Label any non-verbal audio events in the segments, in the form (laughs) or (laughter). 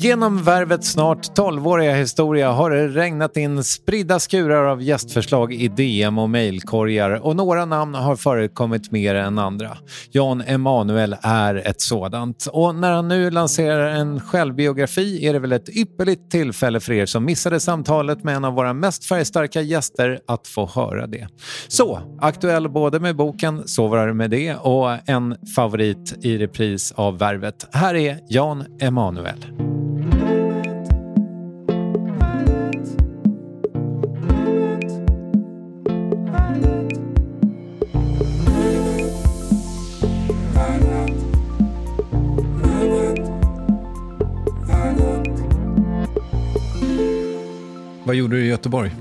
Genom Värvets snart 12-åriga historia har det regnat in spridda skurar av gästförslag i DM och mejlkorgar och några namn har förekommit mer än andra. Jan Emanuel är ett sådant och när han nu lanserar en självbiografi är det väl ett ypperligt tillfälle för er som missade samtalet med en av våra mest färgstarka gäster att få höra det. Så, aktuell både med boken Så var det med det och en favorit i repris av Värvet. Här är Jan Emanuel. Gjorde du i Göteborg?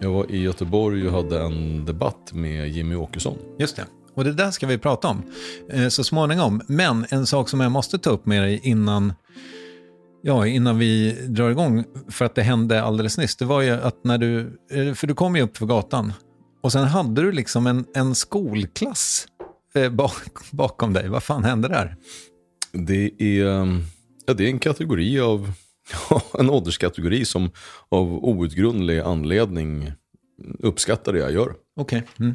Jag var i Göteborg och hade en debatt med Jimmy Åkesson. Just det. Och det där ska vi prata om eh, så småningom. Men en sak som jag måste ta upp med dig innan, ja, innan vi drar igång, för att det hände alldeles nyss, det var ju att när du, eh, för du kom ju upp för gatan och sen hade du liksom en, en skolklass eh, (laughs) bak, bakom dig. Vad fan hände där? Det är, ja, det är en kategori av, (laughs) en ålderskategori som av outgrundlig anledning uppskattar det jag gör. Okej. Mm.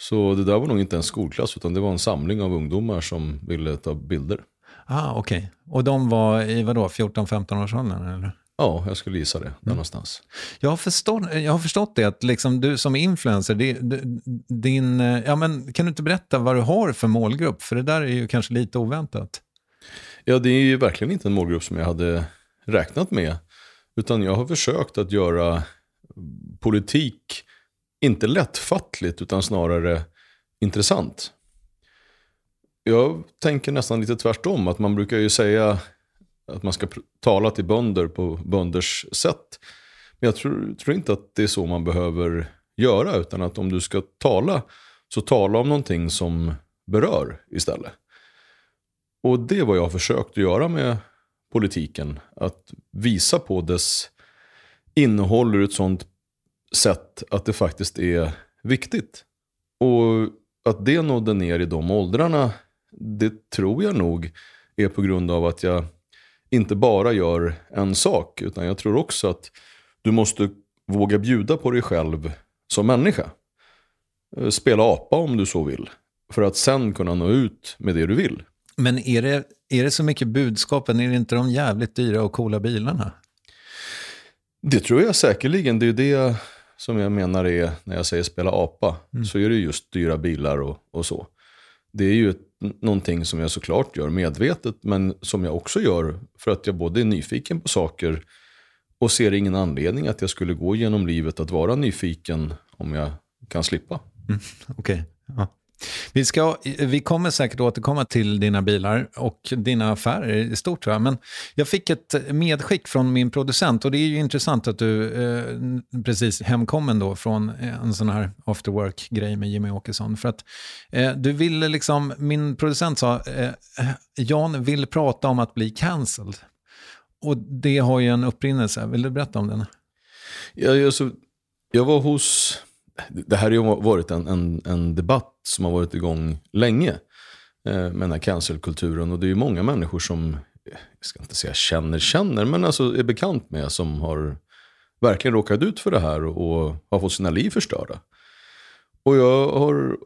Så det där var nog inte en skolklass utan det var en samling av ungdomar som ville ta bilder. Ah, okej. Och de var i vadå, 14-15 års åldern eller? Ja, jag skulle gissa det. Där någonstans. Jag har, förstått, jag har förstått det, att liksom du som influencer, din, eh, ja, men kan du inte berätta vad du har för målgrupp? För det där är ju kanske lite oväntat. Ja, det är ju verkligen inte en målgrupp som jag hade räknat med. Utan jag har försökt att göra politik, inte lättfattligt, utan snarare intressant. Jag tänker nästan lite tvärtom, att man brukar ju säga att man ska tala till bönder på bönders sätt. Men jag tror, tror inte att det är så man behöver göra. Utan att om du ska tala, så tala om någonting som berör istället. Och det är vad jag har försökt att göra med politiken. Att visa på dess innehåll ur ett sånt sätt att det faktiskt är viktigt. Och att det nådde ner i de åldrarna, det tror jag nog är på grund av att jag inte bara gör en sak. Utan jag tror också att du måste våga bjuda på dig själv som människa. Eh, spela apa om du så vill. För att sen kunna nå ut med det du vill. Men är det, är det så mycket budskapen? Är det inte de jävligt dyra och coola bilarna? Det tror jag säkerligen. Det är det som jag menar är, när jag säger spela apa, mm. så är det just dyra bilar och, och så. Det är ju ett, någonting som jag såklart gör medvetet, men som jag också gör för att jag både är nyfiken på saker och ser ingen anledning att jag skulle gå genom livet att vara nyfiken om jag kan slippa. Mm, Okej. Okay. Ja. Vi, ska, vi kommer säkert återkomma till dina bilar och dina affärer i stort. Tror jag. Men jag fick ett medskick från min producent och det är ju intressant att du eh, precis hemkommen då från en sån här after work-grej med Jimmy Åkesson. För att eh, du ville liksom, min producent sa, eh, Jan vill prata om att bli cancelled. Och det har ju en upprinnelse. Vill du berätta om den? Ja, alltså, jag var hos det här har ju varit en, en, en, debatt som har varit igång länge eh, med den här cancelkulturen. Och det är ju många människor som, jag ska inte säga känner, känner, men alltså är bekant med som har verkligen råkat ut för det här och, har fått sina liv förstörda. Och jag har,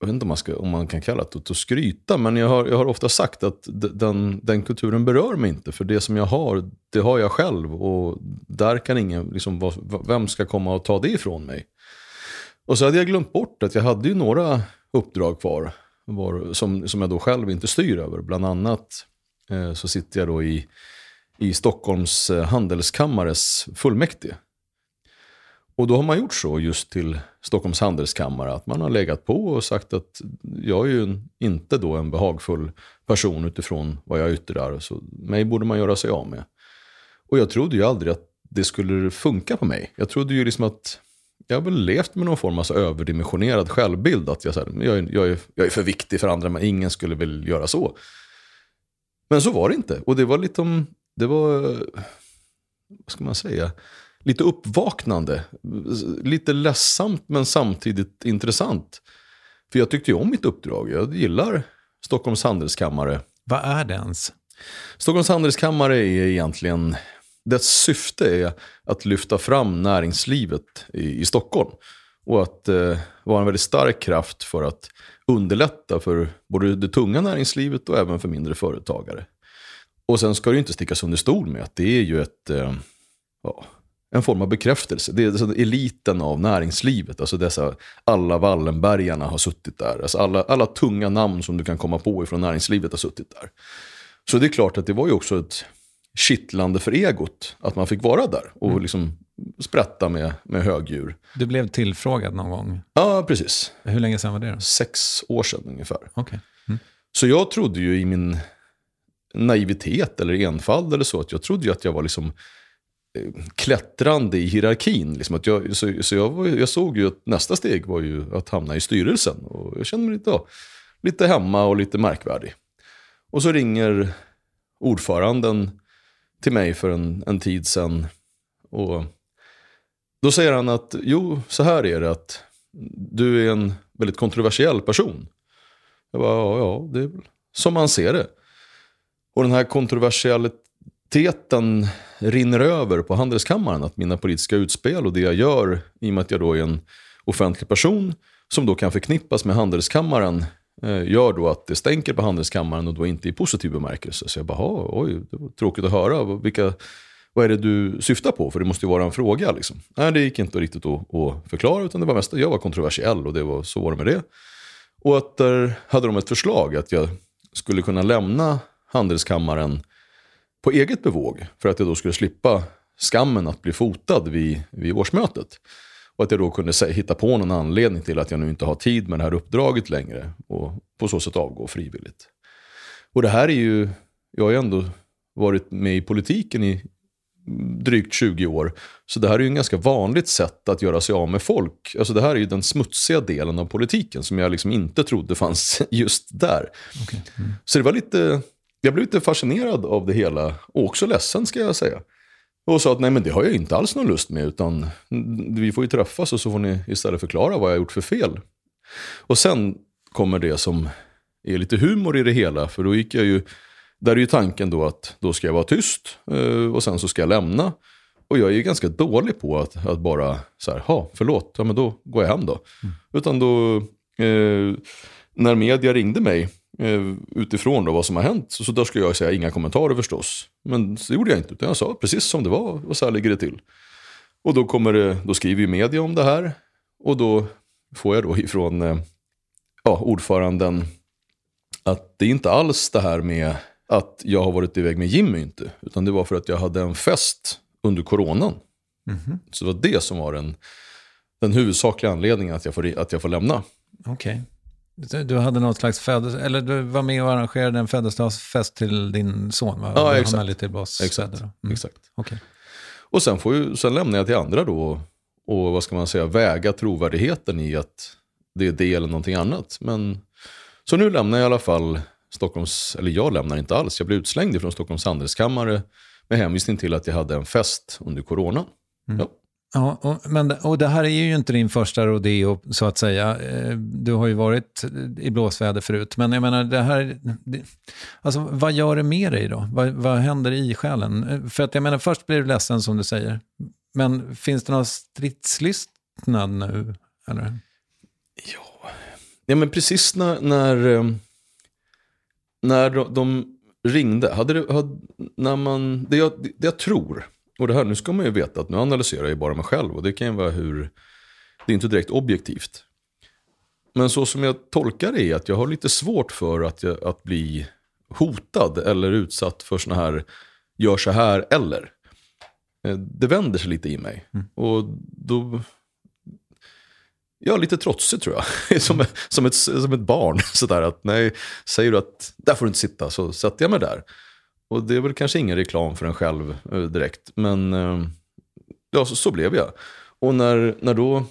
jag vet inte om man, ska, om man kan kalla det att skryta, men jag har, jag har ofta sagt att den, den kulturen berör mig inte. För det som jag har, det har jag själv. Och där kan ingen, liksom, vem ska komma och ta det ifrån mig? Och så hade jag glömt bort att jag hade ju några uppdrag kvar. Var, som, som jag då själv inte styr över. Bland annat eh, så sitter jag då i, i Stockholms eh, handelskammares fullmäktige. Och då har man gjort så just till Stockholms handelskammare att man har legat på och sagt att jag är ju inte då en behagfull person utifrån vad jag yttrar. Så mig borde man göra sig av med. Och jag trodde ju aldrig att det skulle funka på mig. Jag trodde ju liksom att jag har väl levt med någon form av alltså överdimensionerad självbild. Att jag, så här, jag, är, jag, är, jag är för viktig för andra, men ingen skulle väl göra så. Men så var det inte. Och det var lite om, det var, vad ska man säga, lite uppvaknande. Lite ledsamt men samtidigt intressant. För jag tyckte ju om mitt uppdrag. Jag gillar Stockholms handelskammare. Vad är det ens? Stockholms handelskammare är egentligen dess syfte är att lyfta fram näringslivet i, i Stockholm. Och att eh, vara en väldigt stark kraft för att underlätta för både det tunga näringslivet och även för mindre företagare. Och sen ska det inte stickas under stol med att det är ju ett, eh, ja, en form av bekräftelse. Det är alltså eliten av näringslivet. Alltså dessa, alla Wallenbergarna har suttit där. Alltså alla, alla tunga namn som du kan komma på ifrån näringslivet har suttit där. Så det är klart att det var ju också ett kittlande för egot att man fick vara där och mm. liksom sprätta med, med högdjur. Du blev tillfrågad någon gång? Ja, precis. Hur länge sedan var det? Då? Sex år sedan ungefär. Okay. Mm. Så jag trodde ju i min naivitet eller enfald eller så, att jag trodde ju att jag var liksom eh, klättrande i hierarkin. Liksom att jag, så så jag, var, jag såg ju att nästa steg var ju att hamna i styrelsen. Och jag kände mig lite, ja, lite hemma och lite märkvärdig. Och så ringer ordföranden till mig för en, en tid sedan. Och då säger han att jo, så här är det att du är en väldigt kontroversiell person. Jag bara, ja, ja det är väl som man ser det. Och den här kontroversialiteten rinner över på Handelskammaren. Att mina politiska utspel och det jag gör, i och med att jag då är en offentlig person, som då kan förknippas med Handelskammaren, Eh, gör då att det stänker på handelskammaren och då inte i positiv bemärkelse. Så jag bara, oj, det var tråkigt att höra. Vilka, vad är det du syftar på? För det måste ju vara en fråga. Liksom. Nej, det gick inte riktigt att, att förklara, utan det var mest jag var kontroversiell och det var, så var det med det. Och att där hade de ett förslag att jag skulle kunna lämna handelskammaren på eget bevåg för att jag då skulle slippa skammen att bli fotad vid, vid årsmötet. Och att jag då kunde hitta på någon anledning till att jag nu inte har tid med det här uppdraget längre. Och på så sätt avgå frivilligt. Och det här är ju, jag har ju ändå varit med i politiken i drygt 20 år. Så det här är ju en ganska vanligt sätt att göra sig av med folk. Alltså det här är ju den smutsiga delen av politiken som jag liksom inte trodde fanns (laughs) just där. Okay. Mm. Så det var lite, jag blev lite fascinerad av det hela och också ledsen ska jag säga. Och sa att nej men det har jag inte alls någon lust med utan vi får ju träffas och så får ni istället förklara vad jag har gjort för fel. Och sen kommer det som är lite humor i det hela för då gick jag ju där är ju tanken då att då ska jag vara tyst eh, och sen så ska jag lämna. Och jag är ju ganska dålig på att, att bara så här, ha förlåt, ja men då går jag hem då. Mm. Utan då, eh, när media ringde mig utifrån då vad som har hänt, så, så då skulle jag säga inga kommentarer förstås. Men det gjorde jag inte, utan jag sa precis som det var och så här ligger det till. Och då, kommer det, då skriver ju media om det här och då får jag då ifrån eh, ja, ordföranden att det är inte alls det här med att jag har varit iväg med Jimmy inte. Utan det var för att jag hade en fest under coronan. Mm -hmm. Så det var det som var den, den huvudsakliga anledningen att jag får, att jag får lämna. Okej. Okay. Du hade något slags födels eller du var med och arrangerade en födelsedagsfest till din son? Va? Ja, exakt. Lite exakt. Mm. exakt. Okay. Och sen, får ju, sen lämnar jag till andra då och vad ska man säga, väga trovärdigheten i att det är det eller någonting annat. Men, så nu lämnar jag i alla fall Stockholms, eller jag lämnar inte alls, jag blev utslängd från Stockholms handelskammare med hänvisning till att jag hade en fest under corona. Mm. Ja. Ja, och, men, och det här är ju inte din första rodeo, så att säga. Eh, du har ju varit i blåsväder förut. Men jag menar, det här... Det, alltså, vad gör det med dig då? Vad, vad händer i själen? Eh, för att jag menar, först blir du ledsen som du säger. Men finns det någon stridslystnad nu? Eller? Ja. ja, men precis när, när eh, när de ringde, hade det, hade, när man, det jag, det jag tror, och det här, nu ska man ju veta att nu analyserar jag bara mig själv och det kan ju vara hur, det är inte direkt objektivt. Men så som jag tolkar det är att jag har lite svårt för att, jag, att bli hotad eller utsatt för sådana här, gör så här eller. Eh, det vänder sig lite i mig. Mm. Och då Ja, lite trotsigt tror jag. (laughs) som, som, ett, som ett barn. (laughs) Sådär att nej, säger du att där får du inte sitta så sätter jag mig där. Och det är väl kanske ingen reklam för en själv eh, direkt. Men eh, ja, så, så, blev jag. Och när, när då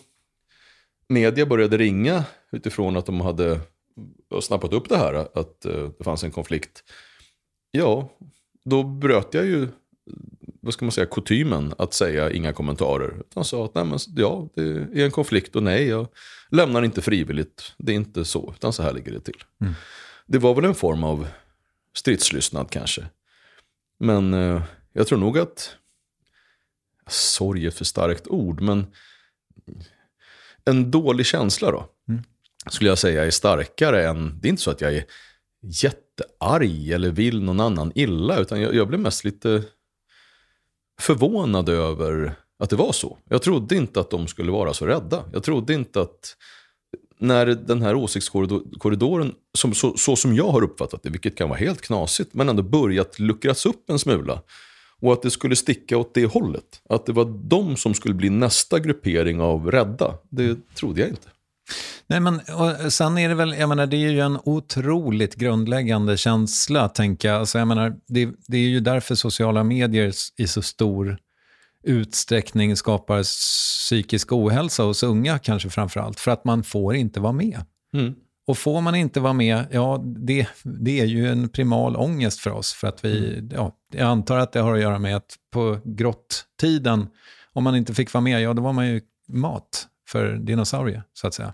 media började ringa utifrån att de hade snappat upp det här, att eh, det fanns en konflikt. Ja, då bröt jag ju vad ska man säga, kutymen att säga inga kommentarer. Han sa att nej, men, ja, det är en konflikt och nej, jag lämnar inte frivilligt. Det är inte så, utan så här ligger det till. Mm. Det var väl en form av stridslystnad kanske. Men eh, jag tror nog att, sorg är ett för starkt ord, men en dålig känsla då, mm. skulle jag säga är starkare än, det är inte så att jag är jättearg eller vill någon annan illa, utan jag, jag blir mest lite förvånad över att det var så. Jag trodde inte att de skulle vara så rädda. Jag trodde inte att när den här åsiktskorridoren, som, så, så, som jag har uppfattat det, vilket kan vara helt knasigt, men ändå börjat luckras upp en smula. Och att det skulle sticka åt det hållet. Att det var de som skulle bli nästa gruppering av rädda. Det trodde jag inte. Nej, men och sen är det väl, jag menar, det är ju en otroligt grundläggande känsla, tänker jag. Alltså, jag menar, det, det är ju därför sociala medier i så stor utsträckning skapar psykisk ohälsa hos unga, kanske framför allt, för att man får inte vara med. Mm. Och får man inte vara med, ja, det, det är ju en primal ångest för oss. För att vi, mm. ja, jag antar att det har att göra med att på grottiden, om man inte fick vara med, ja, då var man ju mat för dinosaurier, så att säga.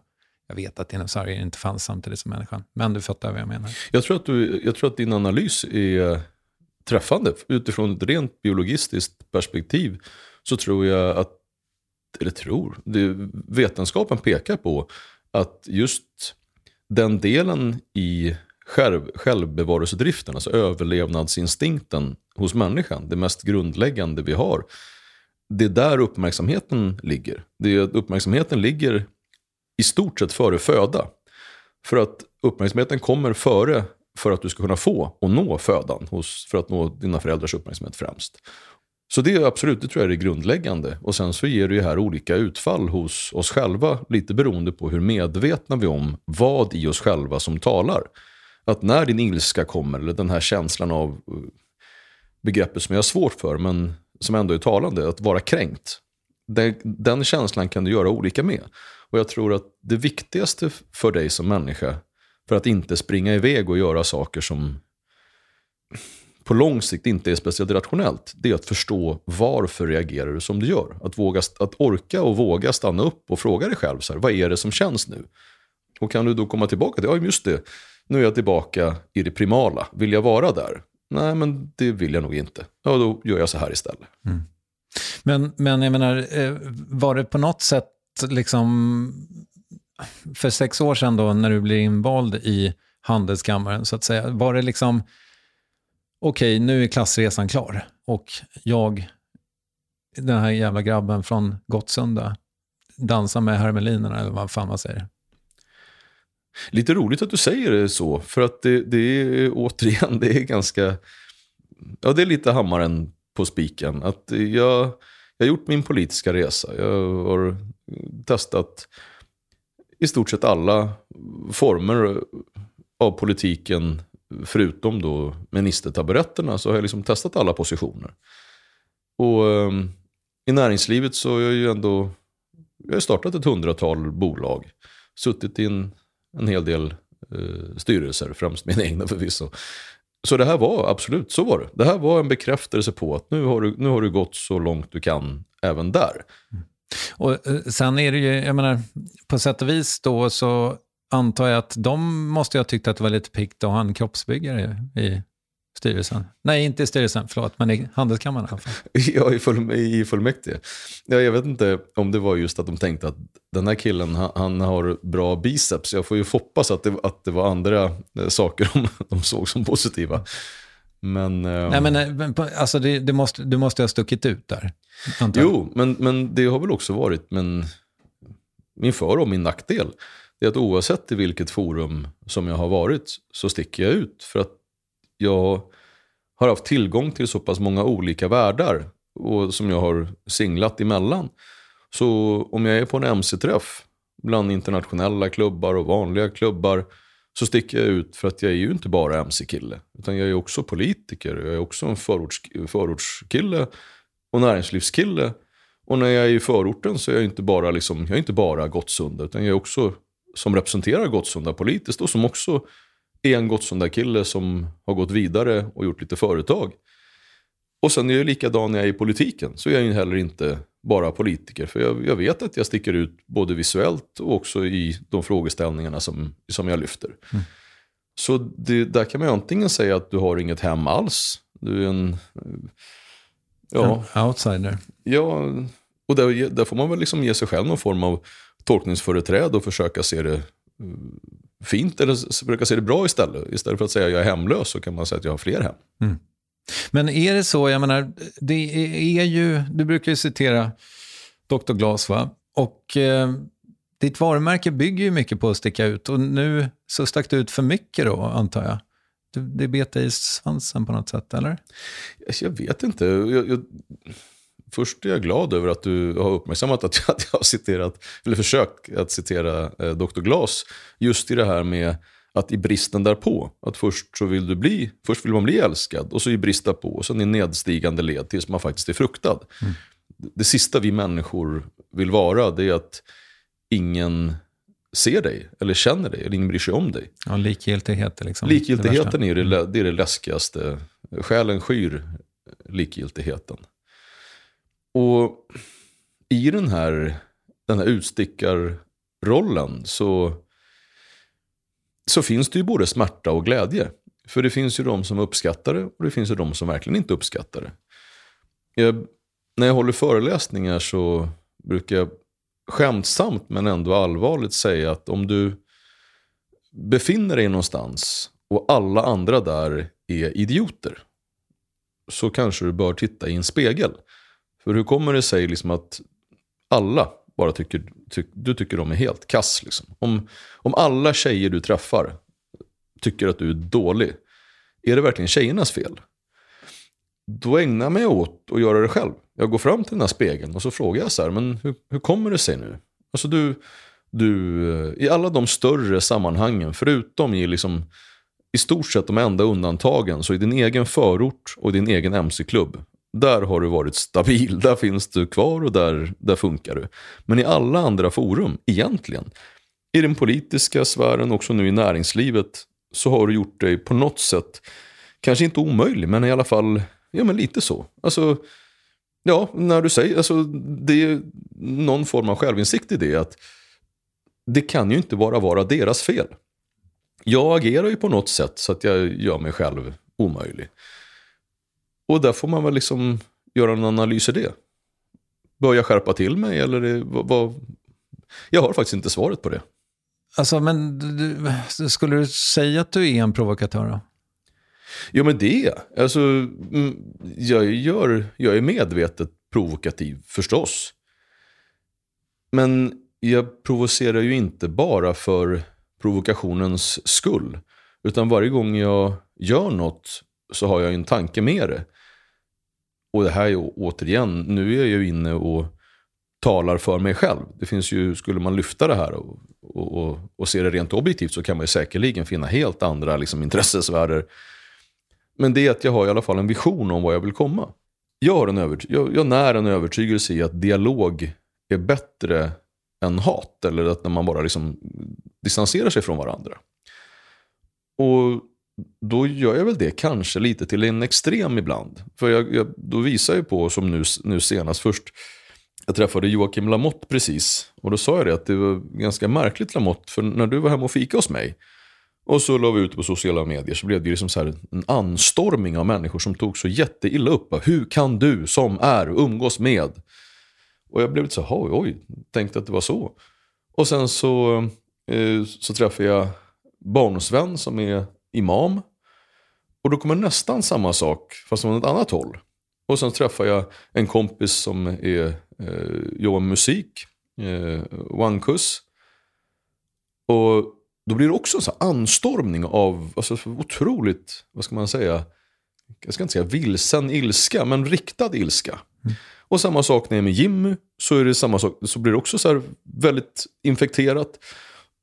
Jag vet att dinosaurier inte fanns samtidigt som människan, men du fattar vad jag menar. Jag tror att, du, jag tror att din analys är träffande. Utifrån ett rent biologistiskt perspektiv så tror jag att, eller tror, det, vetenskapen pekar på att just den delen i själv, självbevarelsedriften, alltså överlevnadsinstinkten hos människan, det mest grundläggande vi har, det är där uppmärksamheten ligger. Det är, uppmärksamheten ligger i stort sett före föda. För att uppmärksamheten kommer före för att du ska kunna få och nå födan, hos, för att nå dina föräldrars uppmärksamhet främst. Så det är absolut, det tror jag är det grundläggande. Och sen så ger det ju här olika utfall hos oss själva, lite beroende på hur medvetna vi är om vad i oss själva som talar. Att när din ilska kommer, eller den här känslan av eh, begreppet som jag har svårt för, men som ändå är talande, att vara kränkt. Den, den känslan kan du göra olika med. Och jag tror att det viktigaste för dig som människa, för att inte springa iväg och göra saker som på lång sikt inte är speciellt rationellt, det är att förstå varför reagerar du som du gör. Att, våga, att orka och våga stanna upp och fråga dig själv, så här, vad är det som känns nu? Och kan du då komma tillbaka till, ja just det, nu är jag tillbaka i det primala, vill jag vara där? Nej, men det vill jag nog inte. Ja, då gör jag så här istället. Mm. Men, men jag menar, eh, var det på något sätt liksom, för sex år sedan då, när du blev invald i Handelskammaren, så att säga, var det liksom, okej, okay, nu är klassresan klar och jag, den här jävla grabben från Gottsunda, dansar med hermelinerna, eller vad fan man säger. Lite roligt att du säger det så, för att det, det är återigen, det är ganska, ja det är lite hammaren på spiken. Att jag, jag har gjort min politiska resa, jag har testat i stort sett alla former av politiken, förutom då ministertaburetterna, så har jag liksom testat alla positioner. Och um, i näringslivet så har jag ju ändå, jag har startat ett hundratal bolag, suttit i en en hel del eh, styrelser, främst mina egna förvisso. Så det här var, absolut, så var det. Det här var en bekräftelse på att nu har du, nu har du gått så långt du kan även där. Mm. Och eh, sen är det ju, jag menar, på sätt och vis då så antar jag att de måste ha tyckt att det var lite pikt att ha en kroppsbyggare i styrelsen. Nej, inte i styrelsen, förlåt, men i handelskammaren i alla fall. (laughs) Ja, i, full, i fullmäktige. Ja, jag vet inte om det var just att de tänkte att den här killen, han, han har bra biceps. Jag får ju hoppas att det, att det var andra eh, saker (laughs) de, de såg som positiva. Men, eh, Nej, men, eh, alltså det, det måste, du måste ha stuckit ut där. Jo, men, men det har väl också varit men, min för och min nackdel. Det är att oavsett i vilket forum som jag har varit så sticker jag ut. För att jag har haft tillgång till så pass många olika världar och som jag har singlat emellan. Så om jag är på en MC-träff bland internationella klubbar och vanliga klubbar så sticker jag ut för att jag är ju inte bara MC-kille. Utan jag är också politiker, jag är också en förorts, förortskille och näringslivskille. Och när jag är i förorten så är jag inte bara, liksom, jag är inte bara Gottsunda utan jag är också som representerar Gottsunda politiskt och som också är en Gottsunda-kille som har gått vidare och gjort lite företag. Och sen är jag likadan när jag är i politiken, så är jag ju heller inte bara politiker. För jag, jag, vet att jag sticker ut både visuellt och också i de frågeställningarna som, som jag lyfter. Mm. Så det, där kan man ju antingen säga att du har inget hem alls. Du är en... Ja, en outsider. Ja, och där, där får man väl liksom ge sig själv någon form av tolkningsföreträde och försöka se det fint eller försöka se det bra istället. Istället för att säga att jag är hemlös så kan man säga att jag har fler hem. Mm. Men är det så, jag menar, det är ju, du brukar ju citera Dr. Glas va? Och eh, ditt varumärke bygger ju mycket på att sticka ut och nu så stack du ut för mycket då, antar jag. Det bet dig i svansen på något sätt, eller? Jag vet inte. Jag, jag, först är jag glad över att du har uppmärksammat att jag, har citerat, eller försökt att citera eh, Dr. Glas. Just i det här med att i bristen därpå, att först så vill du bli, först vill man bli älskad och så i brist därpå och sen i nedstigande led tills man faktiskt är fruktad. Mm. Det sista vi människor vill vara, det är att ingen ser dig eller känner dig eller ingen bryr sig om dig. Ja, likgiltighet är liksom Likgiltigheten det är det, det är det läskigaste. Själen skyr likgiltigheten. Och i den här, den här utstickarrollen så, så finns det ju både smärta och glädje. För det finns ju de som uppskattar det och det finns ju de som verkligen inte uppskattar det. Jag, när jag håller föreläsningar så brukar jag skämtsamt men ändå allvarligt säga att om du befinner dig någonstans och alla andra där är idioter så kanske du bör titta i en spegel. För hur kommer det sig liksom att alla bara tycker, ty, du tycker de är helt kass? Liksom? Om, om alla tjejer du träffar tycker att du är dålig, är det verkligen tjejernas fel? Då ägnar jag mig åt att göra det själv. Jag går fram till den här spegeln och så frågar jag så här, men hur, hur kommer det sig nu? Alltså du, du, i alla de större sammanhangen, förutom i liksom, i stort sett de enda undantagen, så i din egen förort och din egen mc-klubb, där har du varit stabil, där finns du kvar och där, där funkar du. Men i alla andra forum, egentligen, i den politiska sfären, också nu i näringslivet, så har du gjort dig på något sätt, kanske inte omöjlig, men i alla fall, ja men lite så. Alltså, ja, när du säger, alltså det är någon form av självinsikt i det, att det kan ju inte bara vara deras fel. Jag agerar ju på något sätt så att jag gör mig själv omöjlig. Och där får man väl liksom göra en analys i det. Bör jag skärpa till mig eller vad? Jag har faktiskt inte svaret på det. Alltså, men du, skulle du säga att du är en provokatör då? Jo men det är alltså, mm, jag. Gör, jag är medvetet provokativ förstås. Men jag provocerar ju inte bara för provokationens skull. Utan varje gång jag gör något så har jag en tanke med det. Och det här är återigen, nu är jag ju inne och talar för mig själv. Det finns ju, skulle man lyfta det här och, och, och, och se det rent objektivt så kan man ju säkerligen finna helt andra liksom, intressesfärer. Men det är att jag har i alla fall en vision om var jag vill komma. Jag, har en övert jag, jag när en övertygelse i att dialog är bättre än hat. Eller att när man bara liksom distanserar sig från varandra. Och då gör jag väl det kanske lite till en extrem ibland. För jag, jag, då visar jag på, som nu, nu senast först, jag träffade Joakim Lamotte precis. Och då sa jag det att det var ganska märkligt Lamotte, för när du var hemma och fika hos mig och så la vi ut på sociala medier så blev det liksom så här en anstormning av människor som tog så jätteilla upp. Hur kan du som är umgås med? Och jag blev lite så här, oj, oj, tänkte att det var så. Och sen så, eh, så träffade jag barnsvän som är imam. Och då kommer nästan samma sak, fast från ett annat håll. Och sen träffar jag en kompis som är, eh, jobbar med musik, eh, OneCuss. Och då blir det också en sån anstormning av alltså, otroligt, vad ska man säga, jag ska inte säga vilsen ilska, men riktad ilska. Mm. Och samma sak när jag är med Jimmy, så är det samma sak, så blir det också så väldigt infekterat.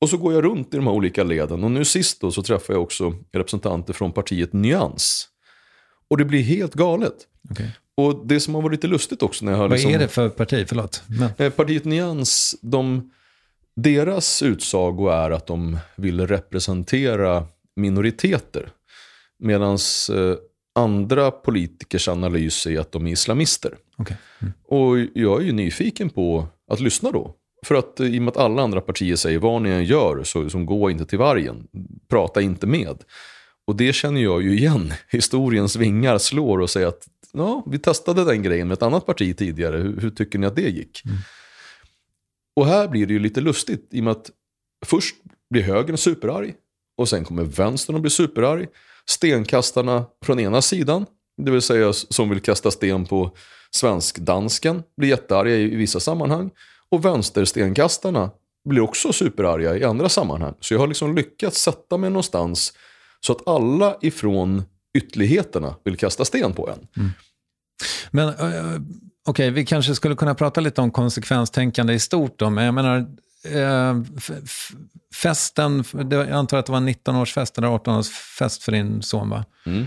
Och så går jag runt i de här olika leden och nu sist då så träffar jag också representanter från partiet Nyans. Och det blir helt galet. Okay. Och det som har varit lite lustigt också när jag har... Vad liksom, är det för parti? Förlåt. Men... Eh, partiet Nyans, de, deras utsago är att de vill representera minoriteter. Medan eh, andra politikers analys är att de är islamister. Okay. Mm. Och jag är ju nyfiken på att lyssna då. För att i och med att alla andra partier säger vad ni än gör så som gå inte till vargen. Prata inte med. Och det känner jag ju igen. (laughs) Historiens vingar slår och säger att ja, vi testade den grejen med ett annat parti tidigare. Hur, hur tycker ni att det gick? Mm. Och här blir det ju lite lustigt i och med att först blir högern superarg och sen kommer vänstern och blir superarg. Stenkastarna från ena sidan, det vill säga som vill kasta sten på svensk-dansken, blir jättearga i vissa sammanhang. Och vänsterstenkastarna blir också superarga i andra sammanhang. Så jag har liksom lyckats sätta mig någonstans så att alla ifrån ytterligheterna vill kasta sten på en. Mm. Men okej, okay, vi kanske skulle kunna prata lite om konsekvenstänkande i stort då, men jag menar, festen, jag antar att det var en 19-årsfest eller 18-årsfest för din son va? Mm.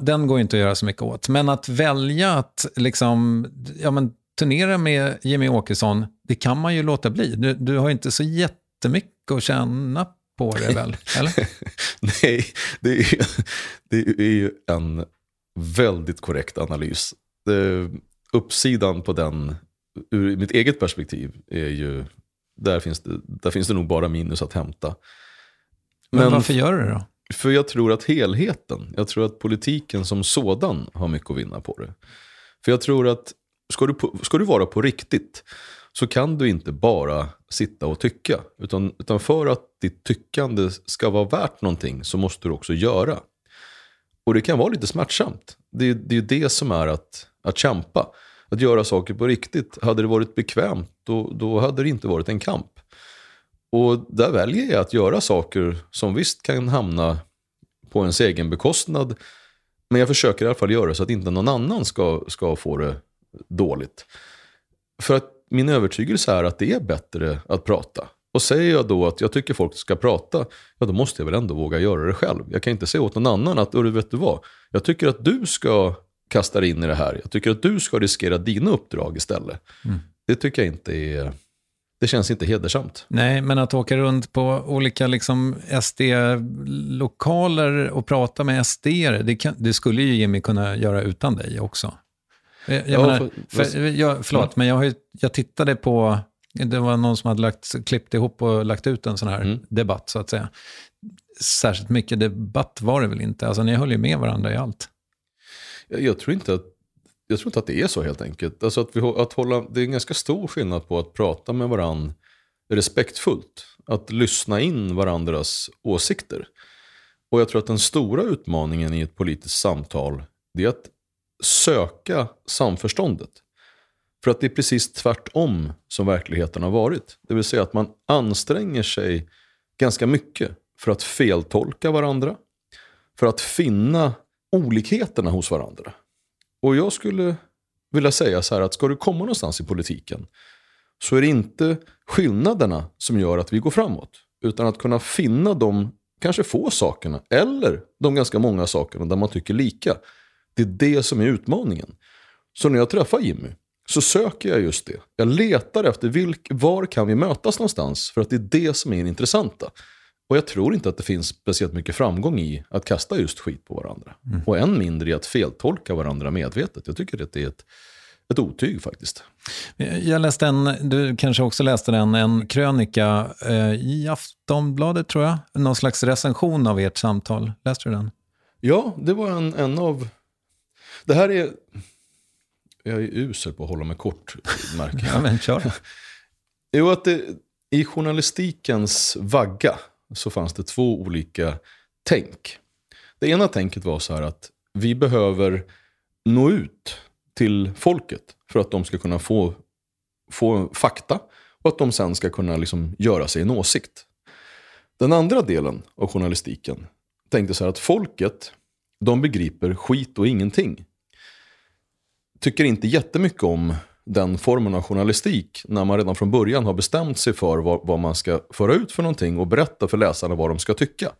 Den går inte att göra så mycket åt. Men att välja att liksom, ja men turnera med Jimmy Åkesson, det kan man ju låta bli. Du, du har inte så jättemycket att känna på det väl? (laughs) Eller? Nej, det är, det är ju en väldigt korrekt analys. Det, uppsidan på den, ur mitt eget perspektiv, är ju, där finns det, där finns det nog bara minus att hämta. Men, Men varför gör du det då? För jag tror att helheten, jag tror att politiken som sådan har mycket att vinna på det. För jag tror att ska du, ska du vara på riktigt så kan du inte bara sitta och tycka. Utan, utan för att ditt tyckande ska vara värt någonting så måste du också göra. Och det kan vara lite smärtsamt. Det, det är ju det som är att, att kämpa. Att göra saker på riktigt. Hade det varit bekvämt, då, då hade det inte varit en kamp. Och där väljer jag att göra saker som visst kan hamna på ens egen bekostnad. Men jag försöker i alla fall göra så att inte någon annan ska, ska få det dåligt. För att min övertygelse är att det är bättre att prata. Och säger jag då att jag tycker folk ska prata, ja då måste jag väl ändå våga göra det själv. Jag kan inte säga åt någon annan att, du vet du vad, jag tycker att du ska kastar in i det här. Jag tycker att du ska riskera dina uppdrag istället. Det tycker jag inte är... Det känns inte hedersamt. Nej, men att åka runt på olika liksom, SD-lokaler och prata med SD, det, kan, det skulle ju Jimmy kunna göra utan dig också. Jag, jag Ja, menar, för- för, jag, förlåt, men jag, har jag tittade på, det var någon som hade lagt, klippt ihop och lagt ut en sån här Mm. debatt, så att säga. Särskilt mycket debatt var det väl inte? Alltså, ni höll ju med varandra i allt. Jag, jag, tror inte att, jag tror inte att det är så helt enkelt. Alltså att vi, att hålla, det är en ganska stor skillnad på att prata med varandra respektfullt. Att lyssna in varandras åsikter. Och jag tror att den stora utmaningen i ett politiskt samtal det är att söka samförståndet. För att det är precis tvärtom som verkligheten har varit. Det vill säga att man anstränger sig ganska mycket för att feltolka varandra. För att finna olikheterna hos varandra. Och jag skulle vilja säga så här att ska du komma någonstans i politiken så är det inte skillnaderna som gör att vi går framåt. Utan att kunna finna de kanske få sakerna eller de ganska många sakerna där man tycker lika. Det är det som är utmaningen. Så när jag träffar Jimmy så söker jag just det. Jag letar efter vilk, var kan vi mötas någonstans för att det är det som är det intressanta. Och jag tror inte att det finns speciellt mycket framgång i att kasta just skit på varandra. Och än mindre i att feltolka varandra medvetet. Jag tycker att det är ett, ett otyg faktiskt. Jag läste en, du kanske också läste den, en krönika eh, i Aftonbladet tror jag. Någon slags recension av ert samtal. Läste du den? Ja, det var en, en av... Det här är... Jag är usel på att hålla mig kort, märker jag. Ja, men kör. Jo, att det, i journalistikens vagga så fanns det två olika tänk. Det ena tänket var så här att vi behöver nå ut till folket för att de ska kunna få, få fakta och att de sen ska kunna liksom göra sig en åsikt. Den andra delen av journalistiken tänkte så här att folket, de begriper skit och ingenting. Tycker inte jättemycket om den formen av journalistik när man redan från början har bestämt sig för vad, vad man ska föra ut för någonting och berätta för läsarna vad de ska tycka.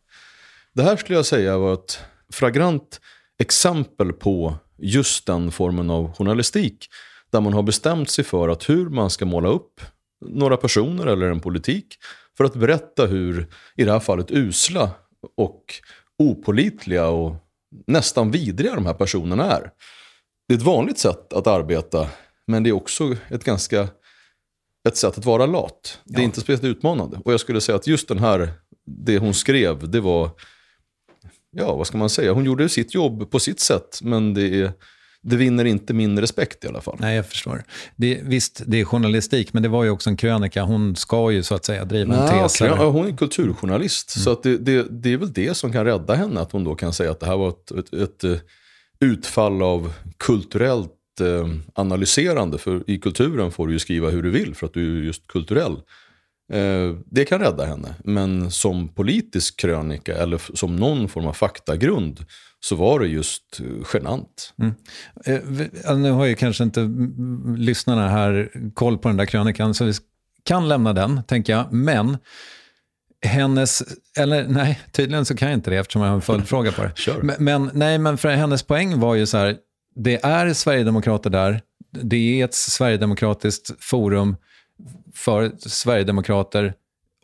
Det här skulle jag säga var ett flagrant exempel på just den formen av journalistik där man har bestämt sig för att hur man ska måla upp några personer eller en politik för att berätta hur, i det här fallet, usla och opolitliga och nästan vidriga de här personerna är. Det är ett vanligt sätt att arbeta, men det är också ett ganska ett sätt att vara lat. Det är inte speciellt utmanande. Och jag skulle säga att just den här, det hon skrev, det var, ja vad ska man säga, hon gjorde sitt jobb på sitt sätt, men det, är, det vinner inte min respekt i alla fall. Nej, jag förstår. Det, visst, det är journalistik, men det var ju också en krönika. Hon ska ju så att säga driva en Nej, tes. Ja, hon är kulturjournalist, så att det, det, det är väl det som kan rädda henne. Att hon då kan säga att det här var ett, ett, ett utfall av kulturellt eh, analyserande. För i kulturen får du ju skriva hur du vill för att du är just kulturell. Eh, det kan rädda henne. Men som politisk krönika eller som någon form av faktagrund så var det just eh, genant. Mm. Eh, Nu har ju kanske inte lyssnarna här koll på den där krönikan, så vi kan lämna den, tänker jag. Men hennes, eller nej, tydligen så kan jag inte det eftersom jag har en följdfråga på det. (laughs) Kör. Men, men, nej, men för hennes poäng var ju så här, det är Sverigedemokrater där, det är ett Sverigedemokratiskt forum för Sverigedemokrater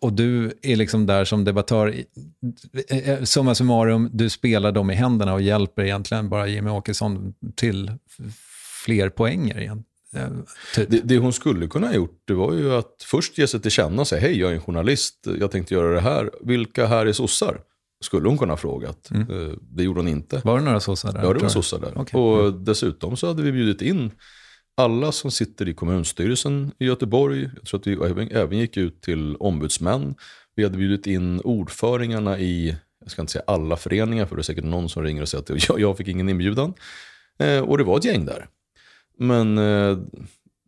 och du är liksom där som debattör. Eh, eh, Summa summarum, du spelar dem i händerna och hjälper egentligen bara Jimmy Åkesson till fler poänger igen. Eh, Typ. Det, det hon skulle kunna ha gjort det var ju att först ge sig till känna och säga hej jag är en journalist, jag tänkte göra det här. Vilka här är sossar? Skulle hon kunna ha frågat. Eh, Det gjorde hon inte. Var det några sossar där? Ja, det var sossar där. Okej. Och dessutom så hade vi bjudit in alla som sitter i kommunstyrelsen i Göteborg. Jag tror att vi även, även gick ut till ombudsmän. Vi hade bjudit in ordföringarna i, jag ska inte säga alla föreningar, för det är säkert någon som ringer och säger att jag, jag fick ingen inbjudan. Eh, och det var ett gäng där. Men eh,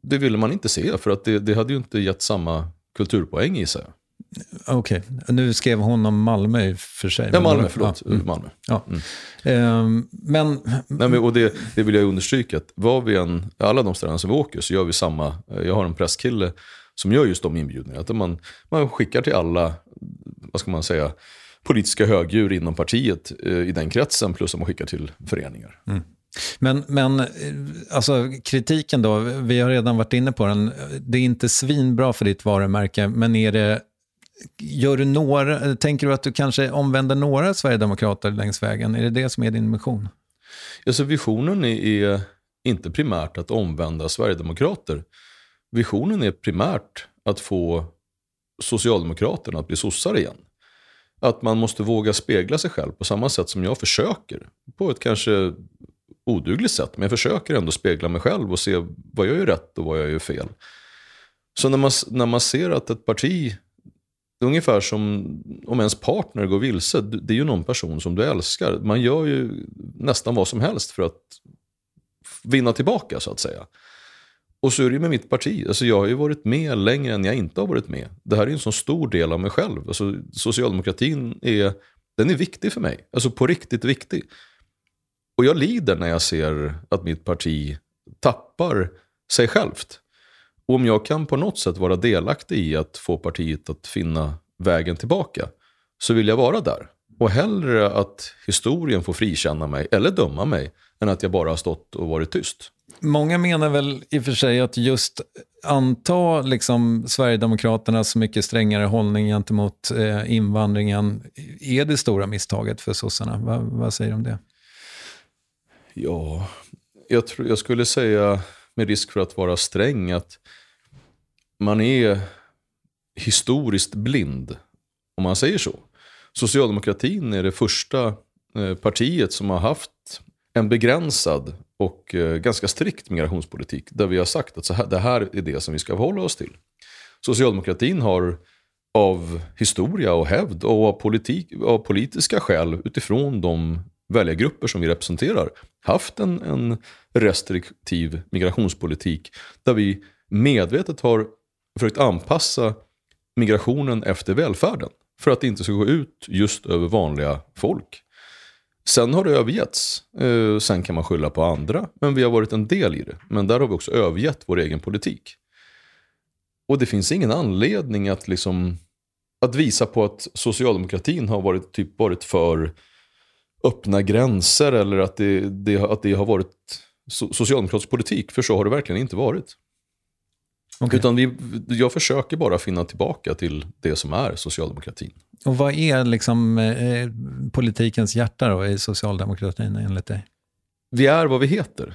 det ville man inte se, för att det, det hade ju inte gett samma kulturpoäng i sig. Okej, nu skrev hon om Malmö i och för sig. Ja, Malmö, förlåt. Ja, mm. Malmö. ja. Ehm, men Nej, men, och det, det vill jag understryka, att var vi än, alla de ställena som vi åker så gör vi samma. Jag har en presskille som gör just de inbjudningarna. Att man, man skickar till alla, vad ska man säga, politiska högdjur inom partiet eh, i den kretsen plus att man skickar till föreningar. Men, men eh, alltså, kritiken då, vi har redan varit inne på den. Det är inte svinbra för ditt varumärke, men är det, gör du några, tänker du att du kanske omvänder några sverigedemokrater längs vägen? Är det det som är din mission? Alltså visionen är inte primärt att omvända sverigedemokrater. Visionen är primärt att få Socialdemokraterna att bli sossar igen. Att man måste våga spegla sig själv på samma sätt som jag försöker. På ett kanske odugligt sätt, men jag försöker ändå spegla mig själv och se vad jag gör rätt och vad jag gör fel. Så när man, när man ser att ett parti, ungefär som om ens partner går vilse, det är ju någon person som du älskar. Man gör ju nästan vad som helst för att vinna tillbaka så att säga. Och så är det ju med mitt parti. Alltså jag har ju varit med längre än jag inte har varit med. Det här är ju en så stor del av mig själv. Alltså socialdemokratin är, den är viktig för mig. Alltså på riktigt viktig. Och jag lider när jag ser att mitt parti tappar sig självt. Och om jag kan på något sätt vara delaktig i att få partiet att finna vägen tillbaka så vill jag vara där. Och hellre att historien får frikänna mig eller döma mig än att jag bara har stått och varit tyst. Många menar väl i och för sig att just anta liksom Sverigedemokraternas mycket strängare hållning gentemot eh, invandringen är det stora misstaget för sossarna. Va, vad säger du om det? Ja, jag, tror, jag skulle säga med risk för att vara sträng att man är historiskt blind, om man säger så. Socialdemokratin är det första eh, partiet som har haft en begränsad och eh, ganska strikt migrationspolitik. Där vi har sagt att så här, det här är det som vi ska förhålla oss till. Socialdemokratin har av historia och hävd och av, politik, av politiska skäl utifrån de väljargrupper som vi representerar haft en, en restriktiv migrationspolitik där vi medvetet har försökt anpassa migrationen efter välfärden för att det inte ska gå ut just över vanliga folk. Sen har det övergetts. Eh, sen kan man skylla på andra, men vi har varit en del i det. Men där har vi också övergett vår egen politik. Och det finns ingen anledning att, liksom, att visa på att socialdemokratin har varit, typ, varit för öppna gränser eller att det, det, att det har varit socialdemokratisk politik. För så har det verkligen inte varit. Okay. Utan vi, jag försöker bara finna tillbaka till det som är socialdemokratin. Och vad är liksom eh, politikens hjärta då i socialdemokratin enligt dig? Vi är vad vi heter.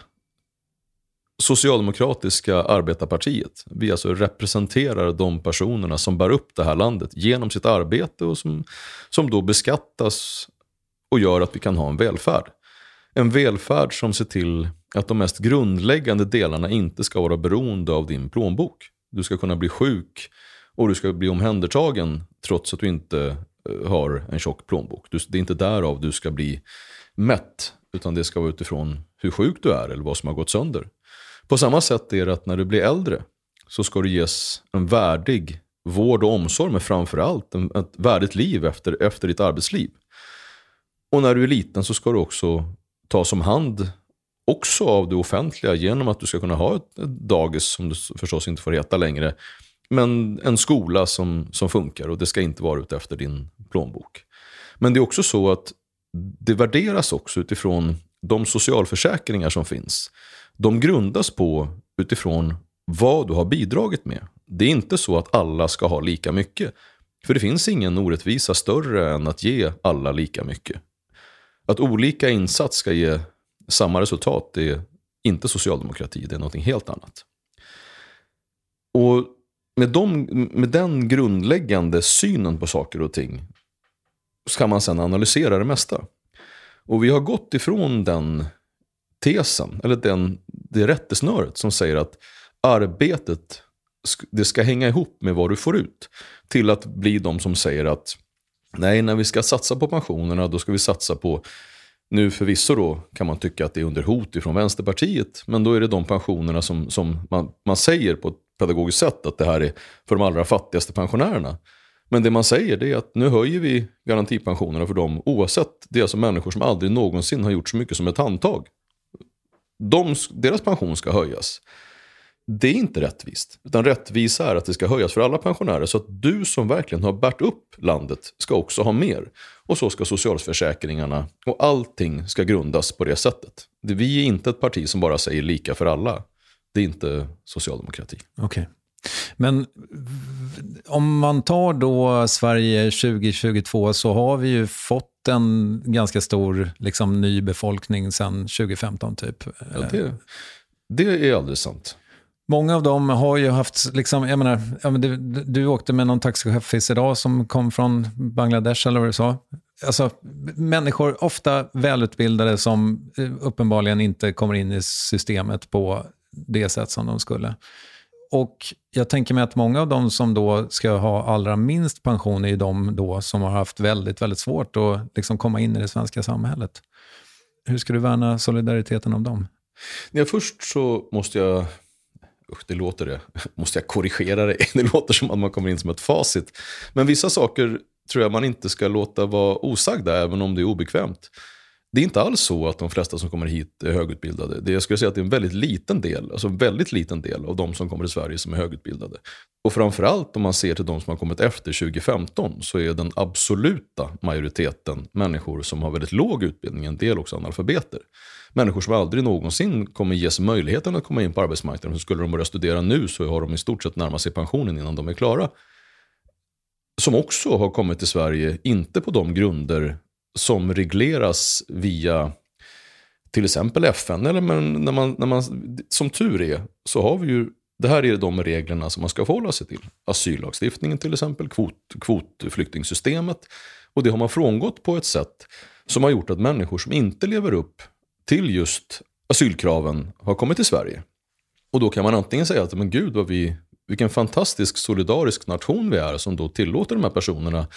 Socialdemokratiska arbetarpartiet. Vi alltså representerar de personerna som bär upp det här landet genom sitt arbete och som, som då beskattas och gör att vi kan ha en välfärd. En välfärd som ser till att de mest grundläggande delarna inte ska vara beroende av din plånbok. Du ska kunna bli sjuk och du ska bli omhändertagen trots att du inte eh, har en tjock plånbok. Det är inte därav du ska bli mätt, utan det ska vara utifrån hur sjuk du är eller vad som har gått sönder. På samma sätt är det att när du blir äldre så ska du ges en värdig vård och omsorg, men framförallt ett värdigt liv efter, efter ditt arbetsliv. Och när du är liten så ska du också tas om hand också av det offentliga genom att du ska kunna ha ett, ett dagis som du förstås inte får heta längre. Men en skola som, som funkar och det ska inte vara ute efter din plånbok. Men det är också så att det värderas också utifrån de socialförsäkringar som finns. De grundas på utifrån vad du har bidragit med. Det är inte så att alla ska ha lika mycket. För det finns ingen orättvisa större än att ge alla lika mycket. Att olika insats ska ge samma resultat det är inte socialdemokrati, det är någonting helt annat. Och med, de, med den grundläggande synen på saker och ting så kan man sen analysera det mesta. Och vi har gått ifrån den tesen, eller den, det rättesnöret som säger att arbetet det ska hänga ihop med vad du får ut. Till att bli de som säger att nej, när vi ska satsa på pensionerna då ska vi satsa på nu förvisso då kan man tycka att det är under hot ifrån Vänsterpartiet, men då är det de pensionerna som, som man, man säger på ett pedagogiskt sätt att det här är för de allra fattigaste pensionärerna. Men det man säger är att nu höjer vi garantipensionerna för dem oavsett. Det är alltså människor som aldrig någonsin har gjort så mycket som ett handtag. De, deras pension ska höjas det är inte rättvist. Utan rättvisa är att det ska höjas för alla pensionärer. Så att du som verkligen har bärt upp landet ska också ha mer. Och så ska socialförsäkringarna och allting ska grundas på det sättet. Vi är inte ett parti som bara säger lika för alla. Det är inte socialdemokrati. Okej. Okay. Men om man tar då Sverige 2022 så har vi ju fått en ganska stor liksom, ny befolkning sedan 2015 typ. Ja, det, det är alldeles sant. Många av dem har ju haft, liksom, jag menar, du, du åkte med någon taxichaufför idag som kom från Bangladesh eller vad du sa. Alltså, människor, ofta välutbildade som eh, uppenbarligen inte kommer in i systemet på det sätt som de skulle. Och jag tänker mig att många av de som då ska ha allra minst pension är de då som har haft väldigt, väldigt svårt att liksom komma in i det svenska samhället. Hur ska du värna solidariteten om dem? Ja, först så måste jag usch, det låter det, (laughs) måste jag korrigera det? (laughs) Det låter som att man kommer in som ett facit. Men vissa saker tror jag man inte ska låta vara osagda, även om det är obekvämt. Det är inte alls så att de flesta som kommer hit är högutbildade. Det jag skulle säga att det är en väldigt liten del, alltså en väldigt liten del av de som kommer till Sverige som är högutbildade. Och framförallt om man ser till de som har kommit efter 2015 så är den absoluta majoriteten människor som har väldigt låg utbildning, en del också analfabeter människor som aldrig någonsin kommer ges möjligheten att komma in på arbetsmarknaden. Så skulle de börja studera nu så har de i stort sett närmat sig pensionen innan de är klara. Som också har kommit till Sverige, inte på de grunder som regleras via till exempel FN. Eller men när man, när man, som tur är så har vi ju, det här är de reglerna som man ska förhålla sig till. Asyllagstiftningen till exempel, kvot, kvotflyktingsystemet. Och det har man frångått på ett sätt som har gjort att människor som inte lever upp till just asylkraven har kommit till Sverige. Och då kan man antingen säga att men gud vad vi, vilken fantastisk solidarisk nation vi är som då tillåter de här personerna.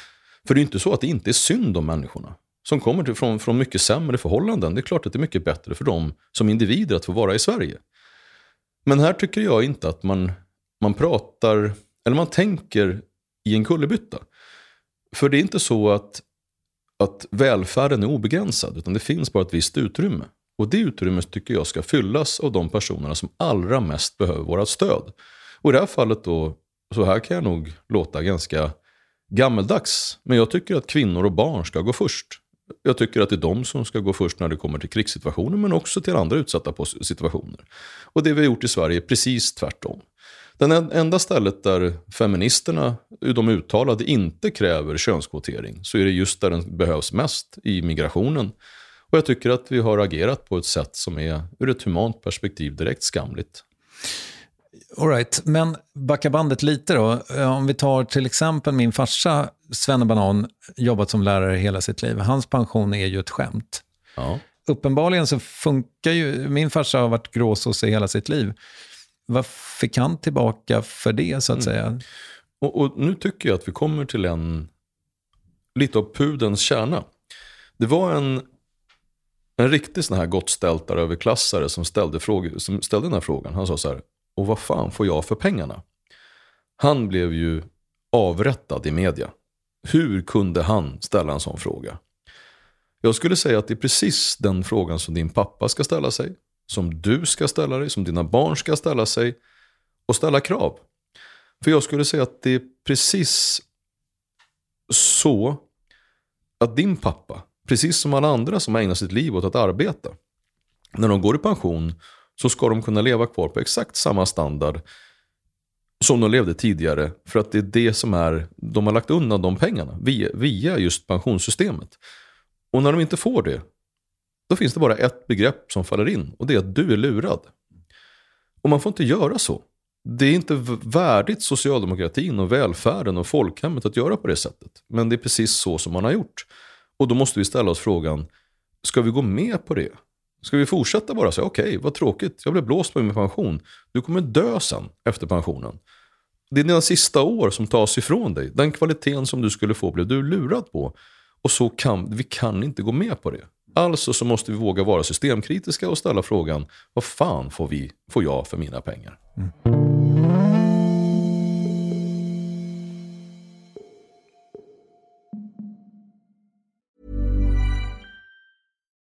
För det är ju inte så att det inte är synd om människorna som kommer till, från, från mycket sämre förhållanden. Det är klart att det är mycket bättre för dem som individer att få vara i Sverige. Men här tycker jag inte att man, man pratar, eller man tänker i en kullerbytta. För det är inte så att, att välfärden är obegränsad, utan det finns bara ett visst utrymme. Och det utrymmet tycker jag ska fyllas av de personerna som allra mest behöver vårt stöd. Och i det här fallet då, så här kan jag nog låta ganska gammeldags. Men jag tycker att kvinnor och barn ska gå först. Jag tycker att det är de som ska gå först när det kommer till krigssituationer men också till andra utsatta situationer. Och det vi har gjort i Sverige är precis tvärtom. Den enda stället där feministerna, de uttalade, inte kräver könskvotering så är det just där den behövs mest, i migrationen. Och jag tycker att vi har agerat på ett sätt som är ur ett humant perspektiv direkt skamligt. All right. men backa bandet lite då. Om vi tar till exempel min farsa, Svenne Banan, jobbat som lärare hela sitt liv. Hans pension är ju ett skämt. Ja. Uppenbarligen så funkar ju, min farsa har varit gråsosse hela sitt liv. Vad fick han tillbaka för det så att mm. säga? Och, och, nu tycker jag att vi kommer till en, lite av pudens kärna. Det var en en riktig sån här gottstältare överklassare som ställde, fråga, som ställde den här frågan. Han sa så här, och vad fan får jag för pengarna? Han blev ju avrättad i media. Hur kunde han ställa en sån fråga? Jag skulle säga att det är precis den frågan som din pappa ska ställa sig, som du ska ställa dig, som dina barn ska ställa sig och ställa krav. För jag skulle säga att det är precis så att din pappa Precis som alla andra som ägnar sitt liv åt att arbeta. När de går i pension så ska de kunna leva kvar på exakt samma standard som de levde tidigare. För att det är det som är, de har lagt undan de pengarna via, via just pensionssystemet. Och när de inte får det, då finns det bara ett begrepp som faller in och det är att du är lurad. Och man får inte göra så. Det är inte värdigt socialdemokratin och välfärden och folkhemmet att göra på det sättet. Men det är precis så som man har gjort. Och då måste vi ställa oss frågan, ska vi gå med på det? Ska vi fortsätta bara säga, okej, okay, vad tråkigt, jag blev blåst på min pension. Du kommer dö sen efter pensionen. Det är dina sista år som tas ifrån dig. Den kvaliteten som du skulle få blev du lurad på. Och så kan vi kan inte gå med på det. Alltså så måste vi våga vara systemkritiska och ställa frågan, vad fan får, vi, får jag för mina pengar? Mm.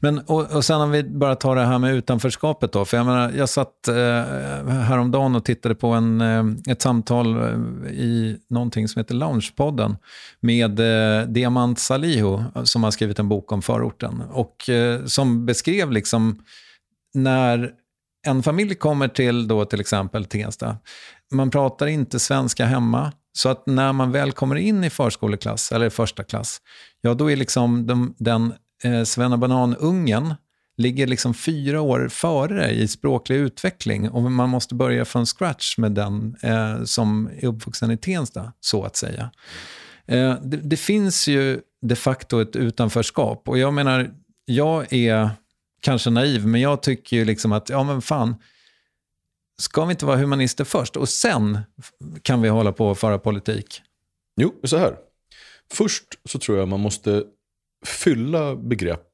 Men, och, och sen om vi bara tar det här med utanförskapet då. För jag menar, jag satt eh, häromdagen och tittade på en, eh, ett samtal eh, i någonting som heter Loungepodden med eh, Diamant Salihu som har skrivit en bok om förorten. Och eh, som beskrev liksom när en familj kommer till då till exempel Tensta, man pratar inte svenska hemma, så att när man väl kommer in i förskoleklass, eller första klass, ja då är liksom de, den eh, Svennebanan-ungen ligger liksom fyra år före i språklig utveckling och man måste börja från scratch med den eh, som är uppvuxen i Tensta, så att säga. Eh, det, det, finns ju de facto ett utanförskap och jag menar, jag är kanske naiv, men jag tycker ju liksom att, ja men fan, ska vi inte vara humanister först och sen kan vi hålla på och föra politik? Jo, så här. Först så tror jag man måste fylla begrepp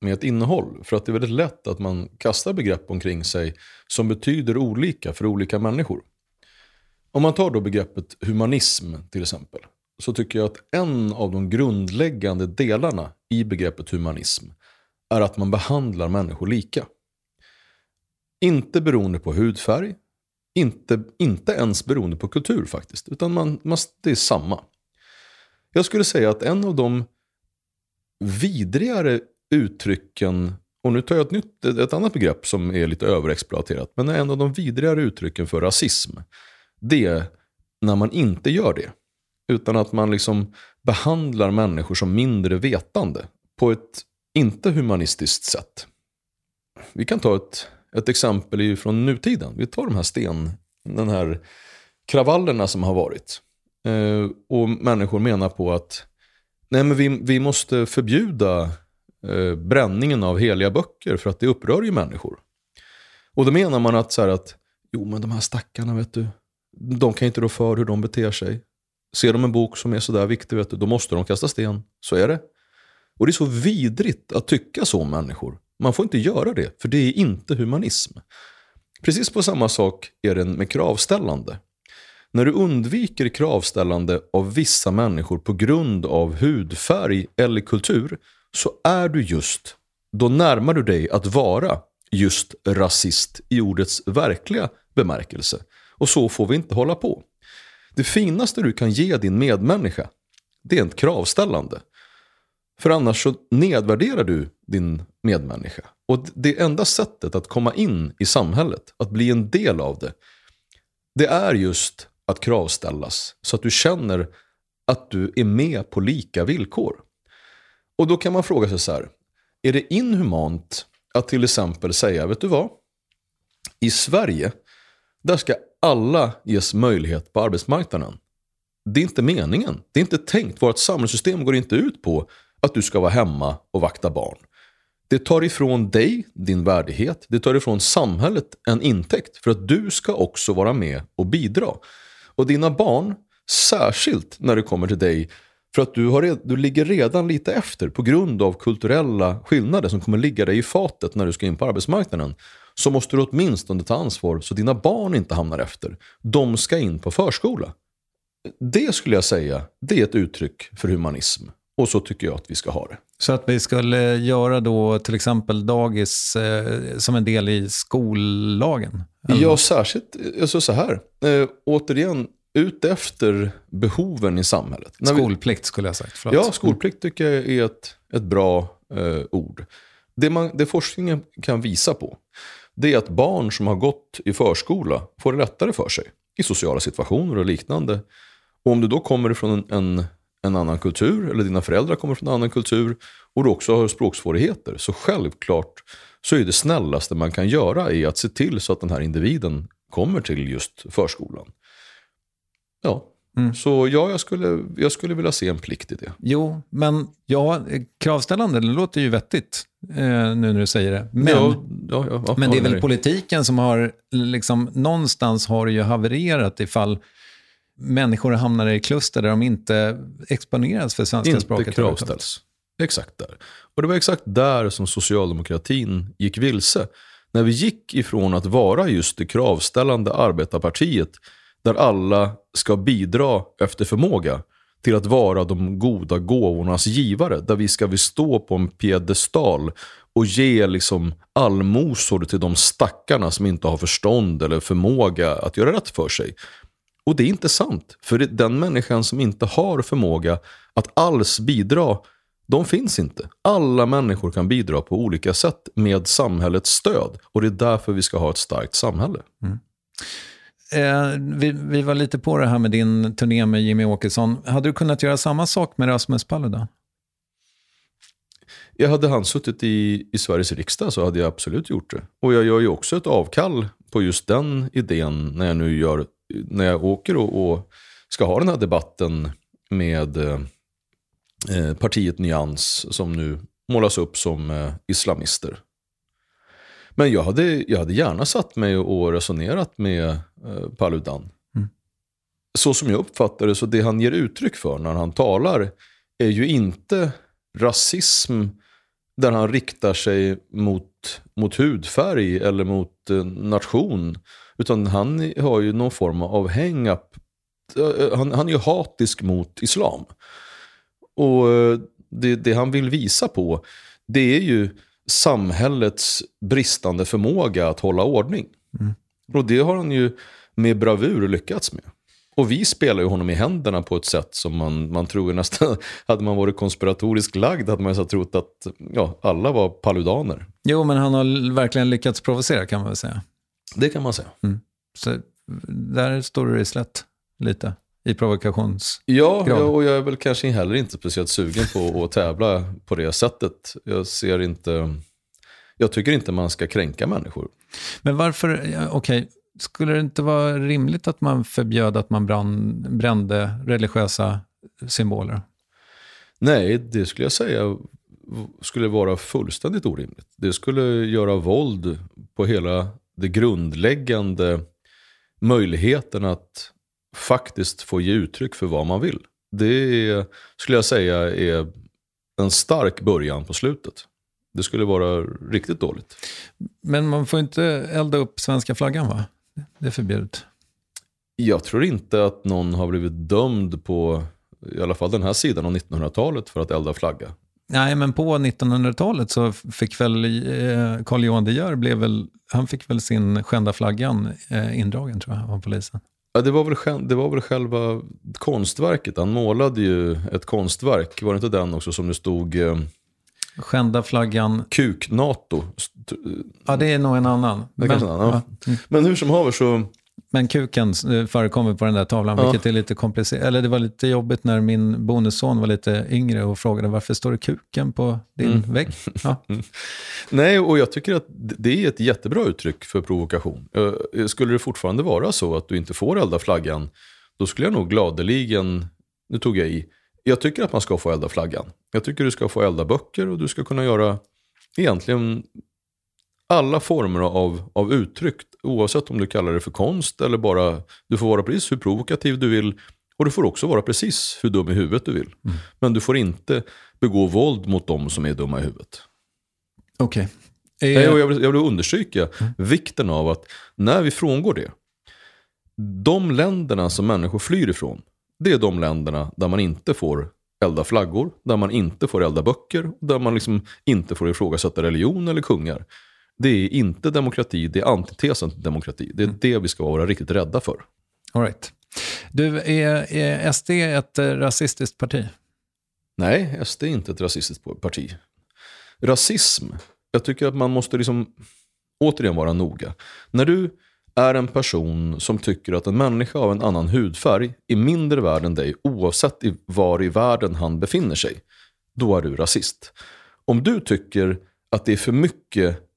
med ett innehåll. För att det är väldigt lätt att man kastar begrepp omkring sig som betyder olika för olika människor. Om man tar då begreppet humanism till exempel. Så tycker jag att en av de grundläggande delarna i begreppet humanism är att man behandlar människor lika. Inte beroende på hudfärg, inte, inte ens beroende på kultur faktiskt, utan man, man, det är samma. Jag skulle säga att en av de vidrigare uttrycken, och nu tar jag ett, nytt, ett annat begrepp som är lite överexploaterat, men en av de vidrigare uttrycken för rasism, det är när man inte gör det. Utan att man liksom behandlar människor som mindre vetande på ett inte humanistiskt sätt. Vi kan ta ett, ett exempel från nutiden. Vi tar de här sten, den här kravallerna som har varit. Eh, och människor menar på att Nej, men vi, vi måste förbjuda eh, bränningen av heliga böcker för att det upprör ju människor. Och då menar man att, så här, att jo men de här stackarna vet du, de kan inte rå för hur de beter sig. Ser de en bok som är sådär viktig, vet du, då måste de kasta sten. Så är det. Och det är så vidrigt att tycka så om människor. Man får inte göra det, för det är inte humanism. Precis på samma sak är det med kravställande. När du undviker kravställande av vissa människor på grund av hudfärg eller kultur så är du just, då närmar du dig att vara just rasist i ordets verkliga bemärkelse. Och så får vi inte hålla på. Det finaste du kan ge din medmänniska, det är ett kravställande. För annars så nedvärderar du din medmänniska. Och det enda sättet att komma in i samhället, att bli en del av det, det är just att kravställas. Så att du känner att du är med på lika villkor. Och då kan man fråga sig så här, är det inhumant att till exempel säga, vet du vad? I Sverige, där ska alla ges möjlighet på arbetsmarknaden. Det är inte meningen. Det är inte tänkt. Vårt samhällssystem går inte ut på att du ska vara hemma och vakta barn. Det tar ifrån dig din värdighet. Det tar ifrån samhället en intäkt för att du ska också vara med och bidra. Och dina barn, särskilt när det kommer till dig, för att du, har, du ligger redan lite efter på grund av kulturella skillnader som kommer ligga dig i fatet när du ska in på arbetsmarknaden. Så måste du åtminstone ta ansvar så dina barn inte hamnar efter. De ska in på förskola. Det skulle jag säga, det är ett uttryck för humanism. Och så tycker jag att vi ska ha det. Så att vi skulle eh, göra då till exempel dagis eh, som en del i skollagen? Eller? Ja, särskilt alltså så här. Eh, återigen, utefter behoven i samhället. Skolplikt skulle jag sagt. Förlåt. Ja, skolplikt tycker jag är ett, ett bra eh, ord. Det, man, det forskningen kan visa på, det är att barn som har gått i förskola får det lättare för sig i sociala situationer och liknande. Och om du då kommer ifrån en, en en annan kultur eller dina föräldrar kommer från en annan kultur och du också har språksvårigheter. Så självklart så är det snällaste man kan göra är att se till så att den här individen kommer till just förskolan. Ja, mm. så ja, jag skulle, jag skulle vilja se en plikt i det. Jo, men ja, kravställande, det låter ju vettigt eh, nu när du säger det. Men, ja, ja, ja, men det är väl politiken som har, liksom, någonstans har ju havererat ifall människor hamnar i kluster där de inte exponeras för svenska inte språket. Inte kravställs. Exakt där. Och det var exakt där som socialdemokratin gick vilse. När vi gick ifrån att vara just det kravställande arbetarpartiet där alla ska bidra efter förmåga till att vara de goda gåvornas givare. Där vi ska stå på en piedestal och ge liksom allmosor till de stackarna som inte har förstånd eller förmåga att göra rätt för sig. Och det är inte sant. För den människan som inte har förmåga att alls bidra, de finns inte. Alla människor kan bidra på olika sätt med samhällets stöd. Och det är därför vi ska ha ett starkt samhälle. Mm. Eh, vi, vi, var lite på det här med din turné med Jimmy Åkesson. Hade du kunnat göra samma sak med Rasmus Paludan? Jag hade han suttit i, i Sveriges riksdag så hade jag absolut gjort det. Och jag gör ju också ett avkall på just den idén när jag nu gör när jag åker och, och, ska ha den här debatten med eh, partiet Nyans som nu målas upp som eh, islamister. Men jag hade, jag hade gärna satt mig och resonerat med eh, Paludan. Mm. Så som jag uppfattar det, så det han ger uttryck för när han talar är ju inte rasism där han riktar sig mot, mot hudfärg eller mot eh, nation. Utan han har ju någon form av hang-up. Eh, han, han är ju hatisk mot islam. Och eh, det, det han vill visa på, det är ju samhällets bristande förmåga att hålla ordning. Mm. Och det har han ju med bravur lyckats med. Och vi spelar ju honom i händerna på ett sätt som man, man tror nästan, (laughs) hade man varit konspiratoriskt lagd hade man så trott att ja, alla var paludaner. Jo, men han har verkligen lyckats provocera kan man väl säga. Det kan man säga. Mm. Så där står du dig slätt lite i provokations Ja, ja, och jag är väl kanske heller inte speciellt sugen på att tävla på det sättet. Jag ser inte... Jag tycker inte man ska kränka människor. Men varför, okej, okay. skulle det inte vara rimligt att man förbjöd att man brann, brände religiösa symboler? Nej, det skulle jag säga skulle vara fullständigt orimligt. Det skulle göra våld på hela det grundläggande möjligheten att faktiskt få ge uttryck för vad man vill. Det är, skulle jag säga är en stark början på slutet. Det skulle vara riktigt dåligt. Men man får inte elda upp svenska flaggan va? Det är förbjudet. Jag tror inte att någon har blivit dömd på, i alla fall den här sidan av 1900-talet, för att elda flagga. Nej, men på 1900-talet så fick väl eh, Carl Johan De Geer, blev väl, han fick väl sin skända flaggan eh, indragen tror jag av polisen. Ja, det, var väl, det var väl själva konstverket. Han målade ju ett konstverk. Var det inte den också som det stod eh, Skända flaggan, kuk-NATO? Ja det är nog en annan. Kanske en annan, ja. Men hur som haver så, Men kuken eh, förekommer på den där tavlan, Ja. vilket är lite komplicerat. Eller det var lite jobbigt när min bonusson var lite yngre och frågade varför står det kuken på din Mm. vägg? (laughs) Ja. nej och jag tycker att det är ett jättebra uttryck för provokation. Eh, Skulle det fortfarande vara så att du inte får elda flaggan, då skulle jag nog gladeligen, nu tog jag i, jag tycker att man ska få elda flaggan. Jag tycker du ska få elda böcker och du ska kunna göra egentligen alla former av, av uttryck, oavsett om du kallar det för konst eller bara, du får vara precis hur provokativ du vill och du får också vara precis hur dum i huvudet du vill. Men du får inte begå våld mot dem som är dumma i huvudet. Okej. Nej, Eh, jag, vill, jag vill understryka vikten av att när vi frångår det, de länderna som människor flyr ifrån, det är de länderna där man inte får elda flaggor, där man inte får elda böcker, där man liksom inte får ifrågasätta religion eller kungar. Det är inte demokrati, det är antitesen till demokrati. Det är det vi ska vara riktigt rädda för. All right. Du, är, är SD ett eh, rasistiskt parti? Nej, SD är inte ett rasistiskt parti. Rasism, jag tycker att man måste liksom återigen vara noga. När du är en person som tycker att en människa av en annan hudfärg är mindre värd än dig oavsett i var i världen han befinner sig, då är du rasist. Om du tycker att det är för mycket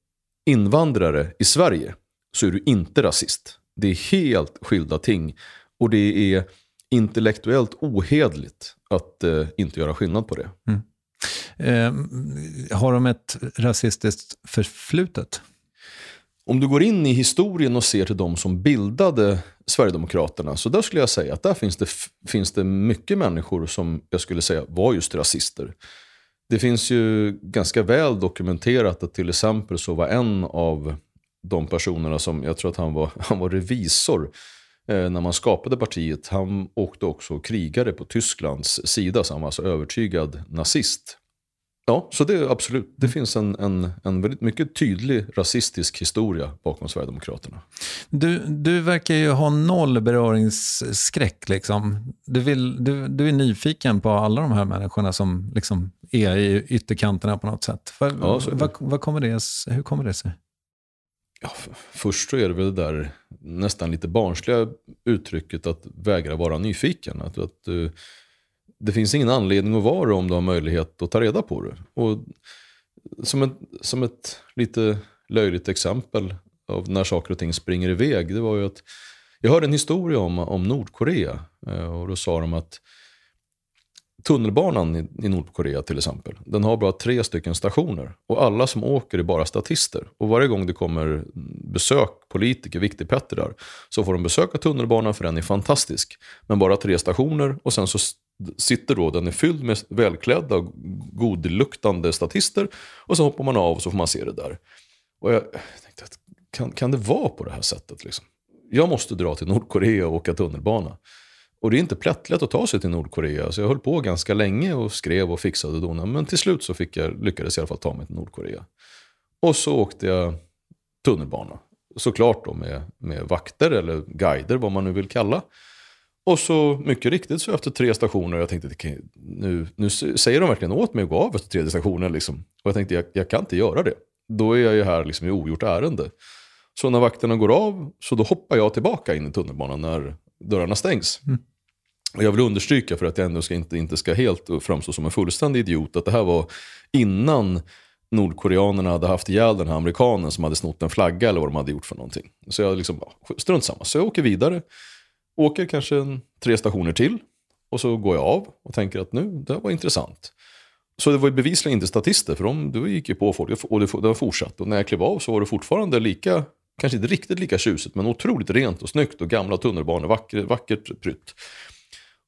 invandrare i Sverige så är du inte rasist. Det är helt skilda ting och det är intellektuellt ohedligt att eh, inte göra skillnad på det. Eh, har de ett rasistiskt förflutet? Om du går in i historien och ser till de som bildade Sverigedemokraterna, så där skulle jag säga att där finns det, finns det mycket människor som jag skulle säga var just rasister. Det finns ju ganska väl dokumenterat att till exempel så var en av de personerna som, jag tror att han var, (laughs) han var revisor eh, när man skapade partiet, han åkte också och krigade på Tysklands sida, så han var alltså övertygad nazist. Ja, så det är absolut. Det finns en, en, en väldigt mycket tydlig rasistisk historia bakom Sverigedemokraterna. Du, du verkar ju ha noll beröringsskräck. Liksom. Du, vill, du, du är nyfiken på alla de här människorna som liksom är i ytterkanterna på något sätt. Vad, Ja, vad, vad kommer det, hur kommer det sig? Ja, först så är det väl det där nästan lite barnsliga uttrycket att vägra vara nyfiken. Att, att, eh, det finns ingen anledning att vara det om du har möjlighet att ta reda på det. Och som, ett, som ett lite löjligt exempel av när saker och ting springer iväg, det var ju att jag hörde en historia om, om Nordkorea. eh, Och då sa de att tunnelbanan i, i Nordkorea till exempel, den har bara tre stycken stationer. Och alla som åker är bara statister. Och varje gång det kommer besök, politiker, viktigpettrar, så får de besöka tunnelbanan för den är fantastisk. Men bara tre stationer och sen så sitter då, den är fylld med välklädda, godluktande statister. Och så hoppar man av och så får man se det där. Och jag tänkte, att kan, kan det vara på det här sättet? Liksom? Jag måste dra till Nordkorea och åka tunnelbana. Och det är inte plättlätt att ta sig till Nordkorea. Så jag höll på ganska länge och skrev och fixade och donade. Men till slut så fick jag, lyckades jag i alla fall ta mig till Nordkorea. Och så åkte jag tunnelbana. Såklart då med, med vakter eller guider, vad man nu vill kalla. Och så mycket riktigt så efter tre stationer, jag tänkte nu, nu säger de verkligen åt mig att gå av efter tredje stationen. Liksom. Och jag tänkte jag, jag kan inte göra det. Då är jag ju här liksom i ogjort ärende. Så när vakterna går av, så då hoppar jag tillbaka in i tunnelbanan när dörrarna stängs. Mm. Och jag vill understryka för att jag ändå ska inte, inte ska helt framstå som en fullständig idiot, att det här var innan nordkoreanerna hade haft ihjäl den här amerikanen som hade snott en flagga eller vad de hade gjort för någonting. Så jag liksom, ja, strunt samma. Så jag åker vidare, åker kanske en, tre stationer till och så går jag av och tänker att nu, det här var intressant. Så det var ju bevisligen inte statister, för de, gick ju på folk och det, det var fortsatt. Och när jag klev av så var det fortfarande lika, kanske inte riktigt lika tjusigt, men otroligt rent och snyggt och gamla tunnelbanor, vackert, vackert prytt.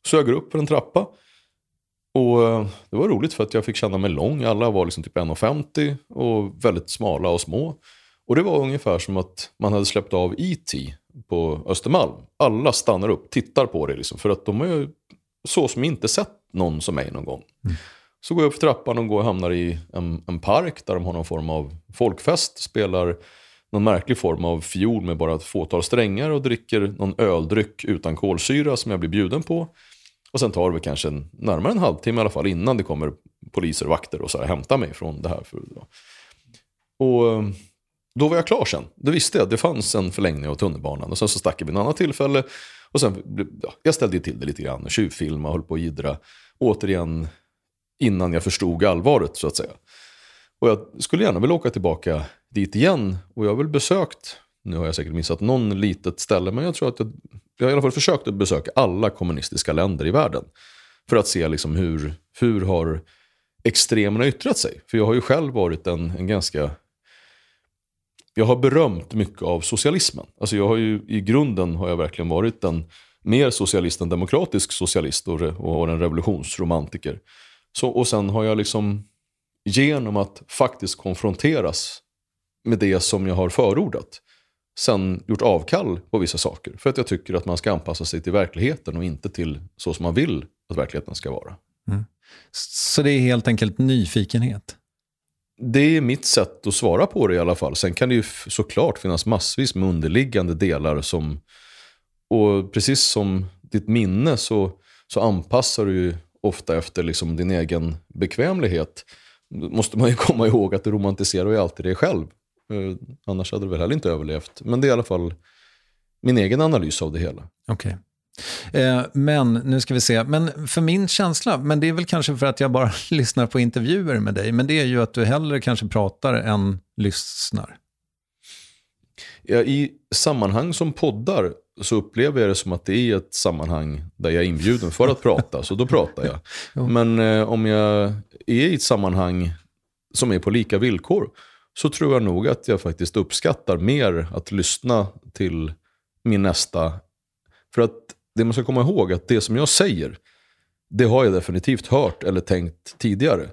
Så jag går upp för en trappa Och eh, det var roligt för att jag fick känna mig lång. Alla var liksom typ 1,50 och väldigt smala och små. Och det var ungefär som att man hade släppt av E.T. på Östermalm. Alla stannar upp, tittar på det liksom, för att de är ju så som inte sett någon som mig någon gång. Så går jag upp för trappan och går och hamnar i en, en park där de har någon form av folkfest. Spelar någon märklig form av fiol med bara ett fåtal strängar och dricker någon öldryck utan kolsyra som jag blir bjuden på. Och sen tar det kanske en, närmare en halvtimme i alla fall innan det kommer poliser och vakter och så här, hämtar mig från det här. För. Och ehm, då var jag klar sen. Då visste jag, att det fanns en förlängning av tunnelbanan. Och sen så stack jag vid ett annat tillfälle. Och sen, ja, jag ställde ju till det lite grann, tjuvfilma, höll på att jiddra. Återigen innan jag förstod allvaret så att säga. Och jag skulle gärna vilja åka tillbaka dit igen. Och jag har väl besökt, nu har jag säkert missat någon litet ställe, men jag tror att jag, jag har i alla fall försökt att besöka alla kommunistiska länder i världen. För att se liksom hur, hur har extremerna yttrat sig. För jag har ju själv varit en, en ganska jag har berömt mycket av socialismen. Alltså jag har ju, I grunden har jag verkligen varit en mer socialist än demokratisk socialist och, och har en revolutionsromantiker. Så, och sen har jag liksom genom att faktiskt konfronteras med det som jag har förordat sen gjort avkall på vissa saker. För att jag tycker att man ska anpassa sig till verkligheten och inte till så som man vill att verkligheten ska vara. Så det är helt enkelt nyfikenhet? Det är mitt sätt att svara på det i alla fall. Sen kan det ju såklart finnas massvis med underliggande delar som... Och precis som ditt minne så, så anpassar du ju ofta efter liksom din egen bekvämlighet. Då måste man ju (laughs) komma ihåg att du romantiserar ju alltid dig själv. Eh, annars hade du väl heller inte överlevt. Men det är i alla fall min egen analys av det hela. Okej. Eh, men nu ska vi se, men för min känsla, men det är väl kanske för att jag bara (laughs) lyssnar på intervjuer med dig, men det är ju att du hellre kanske pratar än lyssnar. Ja, I sammanhang som poddar så upplever jag det som att det är ett sammanhang där jag är inbjuden för att prata, så då pratar jag. (laughs) Men eh, om jag är i ett sammanhang som är på lika villkor så tror jag nog att jag faktiskt uppskattar mer att lyssna till min nästa. För att det man ska komma ihåg att det som jag säger, det har jag definitivt hört eller tänkt tidigare.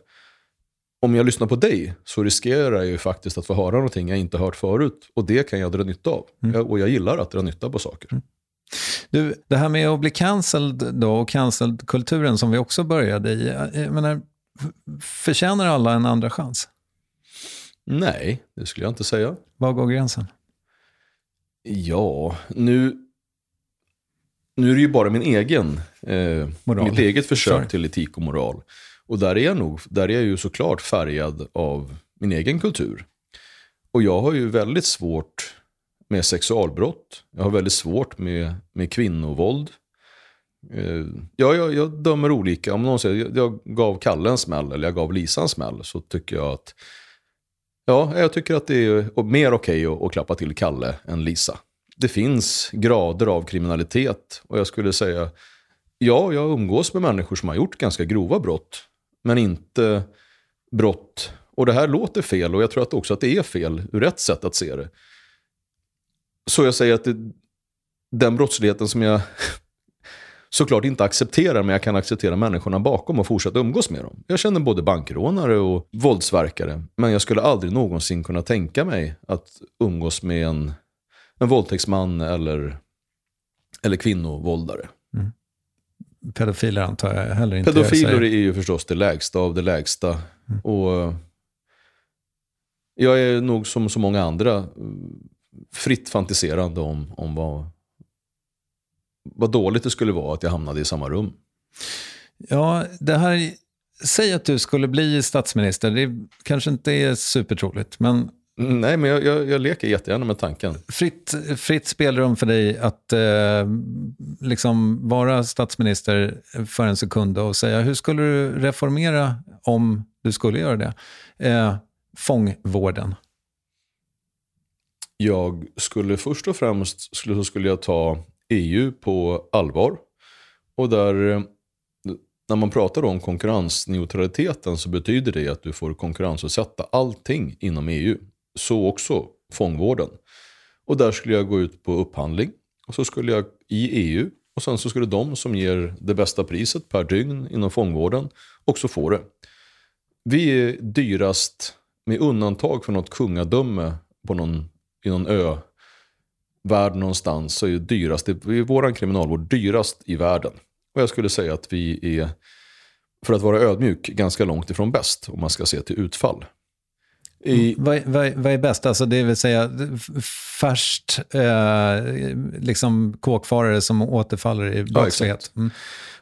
Om jag lyssnar på dig så riskerar jag ju faktiskt att få höra någonting jag inte hört förut. Och det kan jag dra nytta av. Jag, och jag gillar att dra nytta på saker. Du, det här med att bli cancelled då och cancelled-kulturen som vi också började i, jag menar, förtjänar alla en andra chans? Nej, det skulle jag inte säga. Var går gränsen? Ja, nu, nu är det ju bara min egen, eh, Moral. mitt eget försök Sorry. till etik och moral. Och där är jag nog, där är jag ju såklart färgad av min egen kultur. Och jag har ju väldigt svårt med sexualbrott. Jag har väldigt svårt med, med kvinnovåld. Eh, ja, jag, jag dömer olika. Om någon säger jag, jag gav Kalle en smäll eller jag gav Lisa en smäll så tycker jag att Ja, jag tycker att det är mer okej att, att klappa till Kalle än Lisa. Det finns grader av kriminalitet och jag skulle säga, ja, jag umgås med människor som har gjort ganska grova brott, men inte brott. Och det här låter fel och jag tror att också att det är fel ur ett sätt att se det. Så jag säger att det, den brottsligheten som jag såklart inte accepterar, men jag kan acceptera människorna bakom och fortsätta umgås med dem. Jag känner både bankrånare och våldsverkare, men jag skulle aldrig någonsin kunna tänka mig att umgås med en, en våldtäktsman eller, eller kvinnovåldare. Pedofiler antar jag heller inte. Pedofiler är ju förstås det lägsta av det lägsta. Och eh, jag är nog som så många andra eh, fritt fantiserande om, om vad, vad dåligt det skulle vara att jag hamnade i samma rum. Ja, det här, säg att du skulle bli statsminister, det kanske inte är supertroligt, men Mm, Nej, men jag, jag, jag leker jättegärna med tanken. fritt, fritt spelrum för dig att eh, liksom vara statsminister för en sekund och säga hur skulle du reformera om du skulle göra det? Eh, fångvården. Jag skulle först och främst skulle, så skulle jag ta EU på allvar. Och där, eh, när man pratar om konkurrensneutraliteten så betyder det att du får konkurrensutsätta allting inom EU. Så också fångvården. Och där skulle jag gå ut på upphandling. Och så skulle jag i EU Och sen så skulle de som ger det bästa priset per dygn inom fångvården också få det. Vi är dyrast, med undantag för något kungadöme på någon, i någon ö, värld någonstans, så är dyrast, är vår kriminalvård dyrast i världen. Och jag skulle säga att vi är, för att vara ödmjuk, ganska långt ifrån bäst om man ska se till utfall. I... Vad, vad, vad, är bäst? Alltså det vill säga färskt eh, liksom kåkfarare som återfaller i brottslighet. Ja, mm.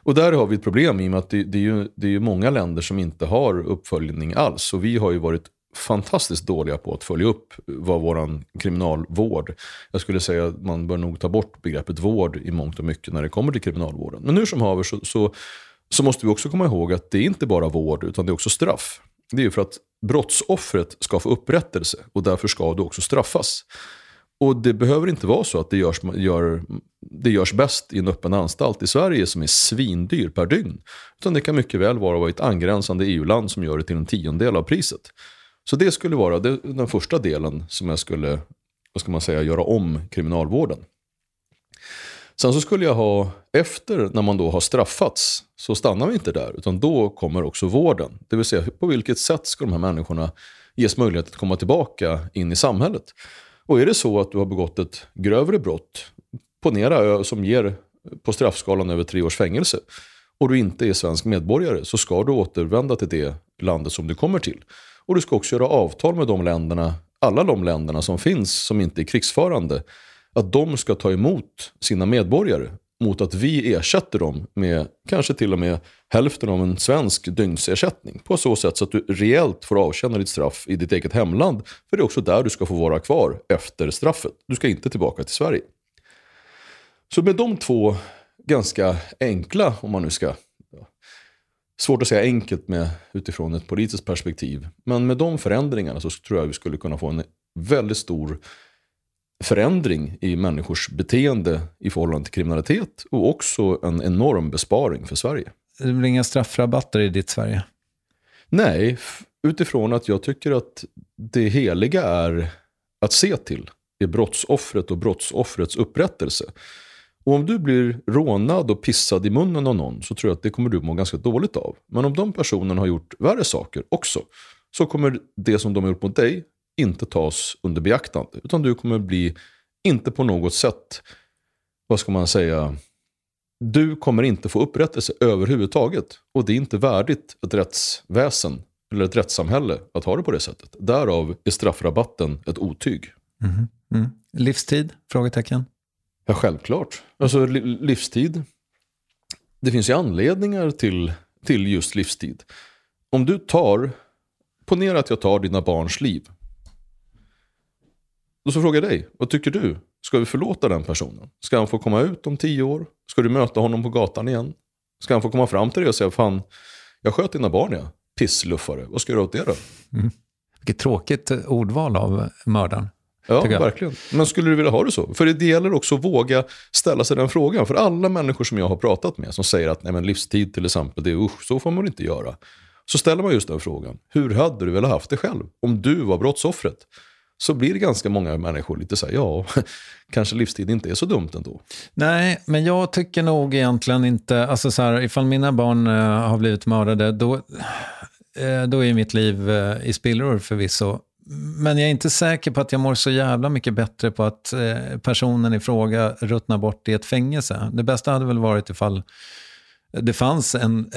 Och där har vi ett problem i och med att det, det, är ju, det är ju många länder som inte har uppföljning alls. Och vi har ju varit fantastiskt dåliga på att följa upp vad vår kriminalvård. Jag skulle säga att man bör nog ta bort begreppet vård i mångt och mycket när det kommer till kriminalvården. Men hur som haver så, så, så måste vi också komma ihåg att det är inte bara vård utan det är också straff. Det är ju för att brottsoffret ska få upprättelse och därför ska du också straffas. Och det behöver inte vara så att det görs, gör, det görs bäst i en öppen anstalt i Sverige som är svindyr per dygn. Utan det kan mycket väl vara i ett angränsande EU-land som gör det till en tiondel av priset. Så det skulle vara det, den första delen som jag skulle vad ska man säga, göra om kriminalvården. Sen så skulle jag ha, efter när man då har straffats, så stannar vi inte där. Utan då kommer också vården. Det vill säga på vilket sätt ska de här människorna ges möjlighet att komma tillbaka in i samhället. Och är det så att du har begått ett grövre brott, ponera som ger på straffskalan över tre års fängelse, och du inte är svensk medborgare, så ska du återvända till det landet som du kommer till. Och du ska också göra avtal med de länderna, alla de länderna som finns som inte är krigsförande, att de ska ta emot sina medborgare mot att vi ersätter dem med kanske till och med hälften av en svensk dygnsersättning. På så sätt så att du reellt får avtjäna ditt straff i ditt eget hemland. För det är också där du ska få vara kvar efter straffet. Du ska inte tillbaka till Sverige. Så med de två ganska enkla, om man nu ska Svårt att säga enkelt med, utifrån ett politiskt perspektiv. Men med de förändringarna så tror jag vi skulle kunna få en väldigt stor förändring i människors beteende i förhållande till kriminalitet och också en enorm besparing för Sverige. Det blir inga straffrabatter i ditt Sverige? Nej, utifrån att jag tycker att det heliga är att se till är brottsoffret och brottsoffrets upprättelse. Och om du blir rånad och pissad i munnen av någon så tror jag att det kommer du må ganska dåligt av. Men om de personerna har gjort värre saker också så kommer det som de har gjort mot dig inte tas under beaktande. Utan du kommer bli, inte på något sätt, vad ska man säga, du kommer inte få upprättelse överhuvudtaget. Och det är inte värdigt ett rättsväsen eller ett rättssamhälle att ha det på det sättet. Därav är straffrabatten ett otyg. Mm. Mm. Livstid? Frågetecken. Ja, självklart. Alltså livstid. Det finns ju anledningar till, till just livstid. Om du tar, ponera att jag tar dina barns liv. Då så frågar jag dig, vad tycker du? Ska vi förlåta den personen? Ska han få komma ut om tio år? Ska du möta honom på gatan igen? Ska han få komma fram till dig och säga, fan, jag sköt dina barn ja. Pissluffare, vad ska du göra åt det då? Mm. Vilket tråkigt ordval av mördaren. Ja, verkligen. Men skulle du vilja ha det så? För det gäller också att våga ställa sig den frågan. För alla människor som jag har pratat med som säger att nej, men livstid till exempel, det är usch, så får man inte göra. Så ställer man just den frågan. Hur hade du velat haft det själv? Om du var brottsoffret? Så blir det ganska många människor lite så här, ja, (laughs) kanske livstid inte är så dumt ändå. Nej, men jag tycker nog egentligen inte, alltså så här, ifall mina barn uh, har blivit mördade, då, uh, då är mitt liv uh, i spillror förvisso. Men jag är inte säker på att jag mår så jävla mycket bättre på att eh, personen i fråga ruttnar bort i ett fängelse. Det bästa hade väl varit ifall det fanns en,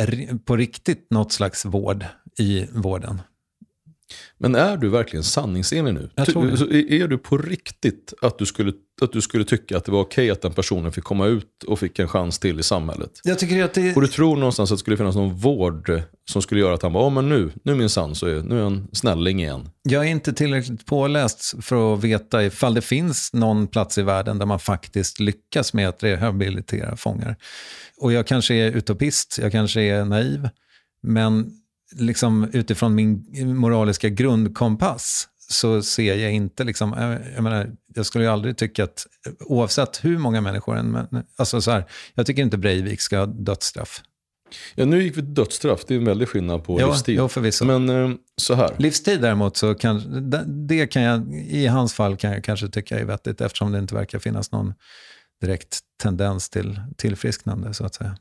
på riktigt något slags vård i vården. Men är du verkligen sanningsenlig nu? Jag tror det. Är du på riktigt att du skulle, att du skulle tycka att det var okej att den personen fick komma ut och fick en chans till i samhället? Jag tycker att det... Och du tror någonstans att det skulle finnas någon vård som skulle göra att han bara, oh, men nu, nu minsann så är, nu är han snälling igen. Jag är inte tillräckligt påläst för att veta ifall det finns någon plats i världen där man faktiskt lyckas med att rehabilitera fångar. Och jag kanske är utopist, jag kanske är naiv, men liksom utifrån min moraliska grundkompass så ser jag inte, liksom, jag, menar, jag skulle ju aldrig tycka att, oavsett hur många människor, en, alltså så här, jag tycker inte Breivik ska ha dödsstraff. Ja, nu gick vi till dödsstraff, det är en väldig skillnad på ja, livstid. Ja, förvisso. Men eh, så här. Livstid däremot, så kan, det kan jag, i hans fall kan jag kanske tycka är vettigt eftersom det inte verkar finnas någon direkt tendens till tillfrisknande så att säga.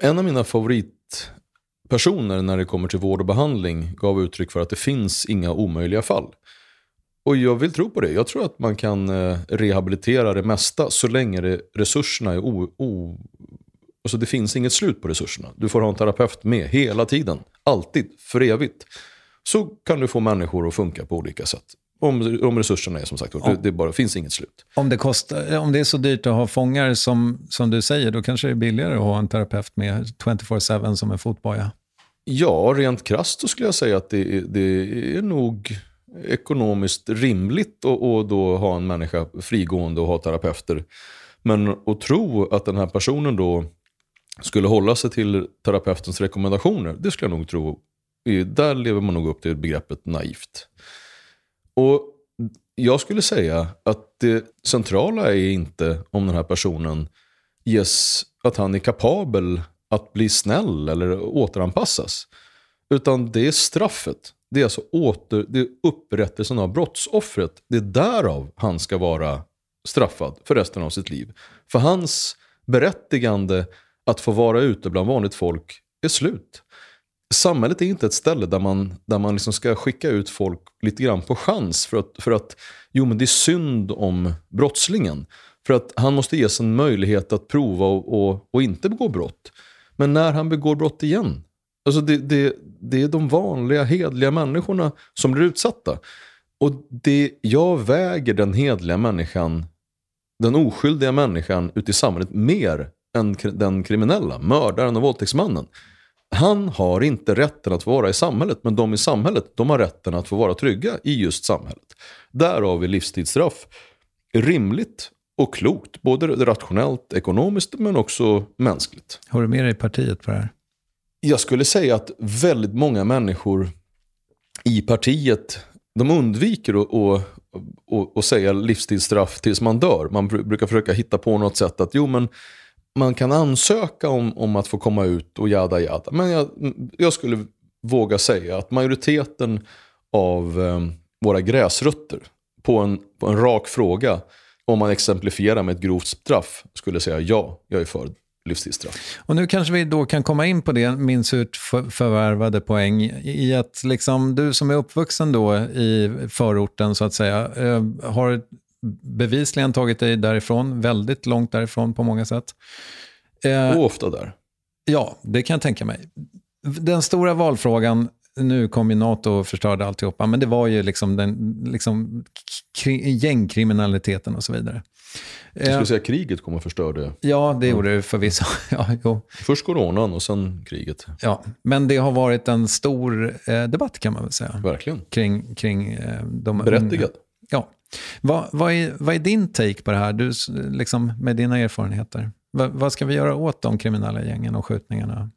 En av mina favoritpersoner när det kommer till vård och behandling gav uttryck för att det finns inga omöjliga fall. Och jag vill tro på det. Jag tror att man kan eh, rehabilitera det mesta så länge det, resurserna är o, o, Alltså det finns inget slut på resurserna. Du får ha en terapeut med hela tiden. Alltid, för evigt. Så kan du få människor att funka på olika sätt. Om, om resurserna är som sagt, det, det bara finns inget slut. Om det, kostar, om det är så dyrt att ha fångar som, som du säger, då kanske det är billigare att ha en terapeut med 24-7 som en fotboja? Ja, rent krasst så skulle jag säga att det, det är nog ekonomiskt rimligt att, att då ha en människa frigående och ha terapeuter. Men att tro att den här personen då skulle hålla sig till terapeutens rekommendationer, det skulle jag nog tro, där lever man nog upp till begreppet naivt. Och jag skulle säga att det centrala är inte om den här personen ges att han är kapabel att bli snäll eller återanpassas. Utan det är straffet. Det är alltså åter, det är upprättelsen av brottsoffret. Det är därav han ska vara straffad för resten av sitt liv. För hans berättigande att få vara ute bland vanligt folk är slut. Samhället är inte ett ställe där man, där man liksom ska skicka ut folk lite grann på chans för att, för att jo, men det är synd om brottslingen. För att han måste ges en möjlighet att prova och, och, och inte begå brott. Men när han begår brott igen, alltså det, det, det är de vanliga hedliga människorna som blir utsatta. Och det, jag väger den hedliga människan, den oskyldiga människan ute i samhället mer än den kriminella, mördaren och våldtäktsmannen. Han har inte rätten att få vara i samhället, men de i samhället de har rätten att få vara trygga i just samhället. Därav är livstidsstraff rimligt och klokt, både rationellt, ekonomiskt men också mänskligt. Har du med dig partiet på det här? Jag skulle säga att väldigt många människor i partiet de undviker att, att, att, att säga livstidsstraff tills man dör. Man brukar försöka hitta på något sätt att jo men man kan ansöka om, om att få komma ut och jada jada. Men jag, jag skulle våga säga att majoriteten av eh, våra gräsrötter på en, på en rak fråga om man exemplifierar med ett grovt straff skulle säga ja, jag är för livstidsstraff. Och nu kanske vi då kan komma in på det, min surt förvärvade poäng, i att liksom du som är uppvuxen då i förorten så att säga, eh, har bevisligen tagit dig därifrån, väldigt långt därifrån på många sätt. Eh, och ofta där. Ja, det kan jag tänka mig. Den stora valfrågan, nu kom ju NATO och förstörde alltihopa, men det var ju liksom den liksom, gängkriminaliteten och så vidare. Jag skulle säga att kriget kom och förstörde. Ja, det gjorde det förvisso. (laughs) ja, jo. Först coronan och sen kriget. Ja, men det har varit en stor eh, debatt kan man väl säga. Verkligen. Kring, kring eh, de Berättigad. Ja. Vad, vad, är, vad är din take på det här, du, liksom, med dina erfarenheter? Va, vad ska vi göra åt de kriminella gängen och skjutningarna?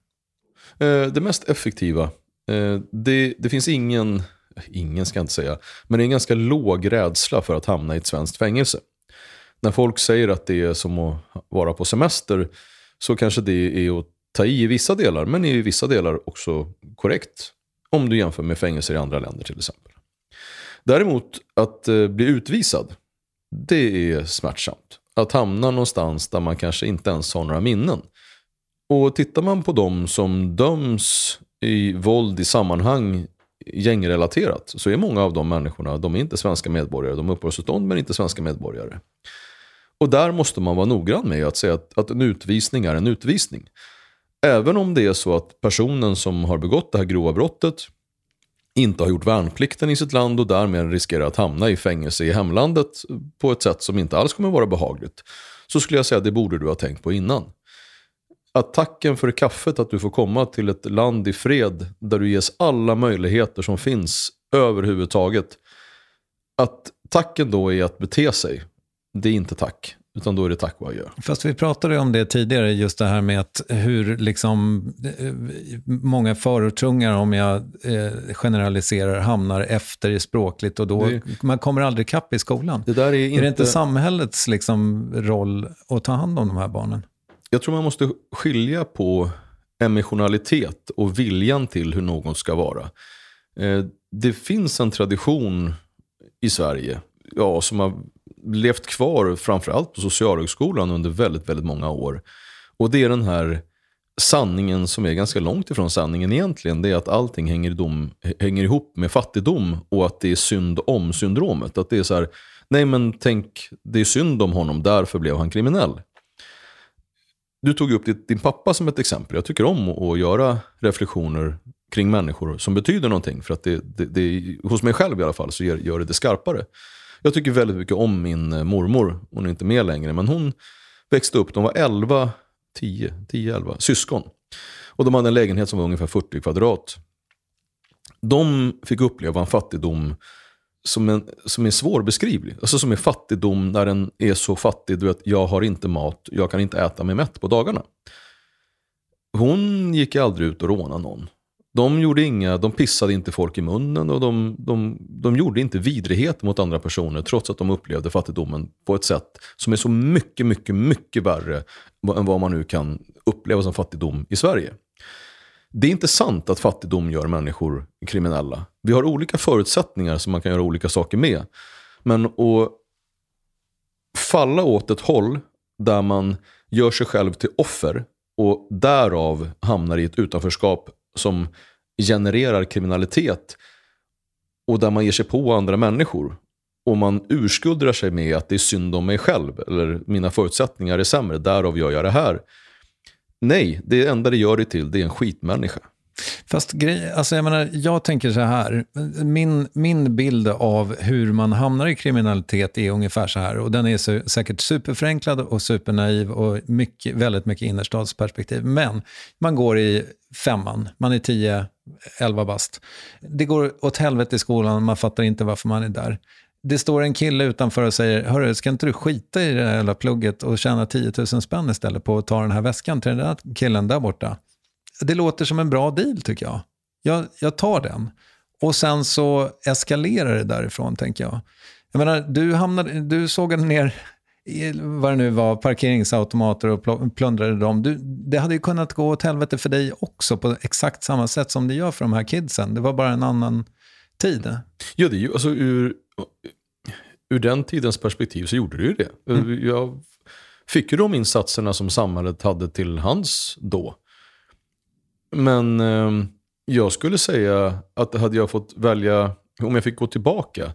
Eh, det mest effektiva, eh, Eh, det, det finns ingen, ingen ska jag inte säga, men det är en ganska låg rädsla för att hamna i ett svenskt fängelse. När folk säger att det är som att vara på semester så kanske det är att ta i i vissa delar, men i vissa delar också korrekt. Om du jämför med fängelser i andra länder till exempel. Däremot att eh, bli utvisad, det är smärtsamt. Att hamna någonstans där man kanske inte ens har några minnen. Och tittar man på de som döms i våld i sammanhang gängrelaterat så är många av de människorna, de är inte svenska medborgare. De har uppehållstillstånd men inte svenska medborgare. Och där måste man vara noggrann med att säga att, att en utvisning är en utvisning. Även om det är så att personen som har begått det här grova brottet inte har gjort värnplikten i sitt land och därmed riskerar att hamna i fängelse i hemlandet på ett sätt som inte alls kommer vara behagligt. Så skulle jag säga att det borde du ha tänkt på innan. Attacken för kaffet att du får komma till ett land i fred där du ges alla möjligheter som finns överhuvudtaget. Att tacken då är att bete sig, det är inte tack. Utan då är det tack och adjö. Fast vi pratade om det tidigare, just det här med att hur liksom eh, många förortungar, om jag eh, generaliserar, hamnar efter i språkligt och då det, man kommer aldrig kapp i skolan. Det är, inte... är det inte samhällets liksom, roll att ta hand om de här barnen? Jag tror man måste skilja på emotionalitet och viljan till hur någon ska vara. Eh, det finns en tradition i Sverige ja, som har levt kvar framförallt på Socialhögskolan under väldigt, väldigt många år. Och det är den här sanningen som är ganska långt ifrån sanningen egentligen. Det är att allting hänger, dom, hänger ihop med fattigdom och att det är synd om syndromet. Att det är så här, nej men tänk, det är synd om honom, därför blev han kriminell. Du tog upp ditt, din pappa som ett exempel. Jag tycker om att göra reflektioner kring människor som betyder någonting. För att det, det, det, hos mig själv i alla fall så gör, gör det det skarpare. Jag tycker väldigt mycket om min eh, mormor. Hon är inte med längre, men hon växte upp. De var 11, 10, 10, 11 syskon. Och de hade en lägenhet som var ungefär 40 kvadrat. De fick uppleva en fattigdom som, en, som är svårbeskrivlig. Alltså som är fattigdom när den är så fattig du vet, jag har inte mat, jag kan inte äta mig mätt på dagarna. Hon gick aldrig ut och rånade någon. De, gjorde inga, de pissade inte folk i munnen och de, de, de gjorde inte vidrigheter mot andra personer trots att de upplevde fattigdomen på ett sätt som är så mycket, mycket, mycket värre än vad man nu kan uppleva som fattigdom i Sverige. Det är inte sant att fattigdom gör människor kriminella. Vi har olika förutsättningar som man kan göra olika saker med. Men att falla åt ett håll där man gör sig själv till offer och därav hamnar i ett utanförskap som genererar kriminalitet och där man ger sig på andra människor och man urskuldrar sig med att det är synd om mig själv eller mina förutsättningar är sämre, därav gör jag det här. Nej, det enda det gör dig till det är en skitmänniska. Fast grej, alltså jag, menar, jag tänker så här, min, min bild av hur man hamnar i kriminalitet är ungefär så här. Och den är så, säkert superförenklad och supernaiv och mycket, väldigt mycket innerstadsperspektiv. Men man går i femman, man är tio, elva bast. Det går åt helvete i skolan, man fattar inte varför man är där det står en kille utanför och säger, hörru, ska inte du skita i det här jävla plugget och tjäna 10 000 spänn istället på att ta den här väskan till den där killen där borta? Det låter som en bra deal tycker jag. Jag, jag tar den. Och sen så eskalerar det därifrån, tänker jag. Jag menar, du, hamnade, du sågade ner i, vad det nu var, parkeringsautomater och plundrade dem. Du, det hade ju kunnat gå åt helvete för dig också på exakt samma sätt som det gör för de här kidsen. Det var bara en annan tid. Ja, det är ju, alltså ur, ur den tidens perspektiv så gjorde det ju det. Mm. Jag fick ju de insatserna som samhället hade till hands då. Men eh, jag skulle säga att hade jag fått välja, om jag fick gå tillbaka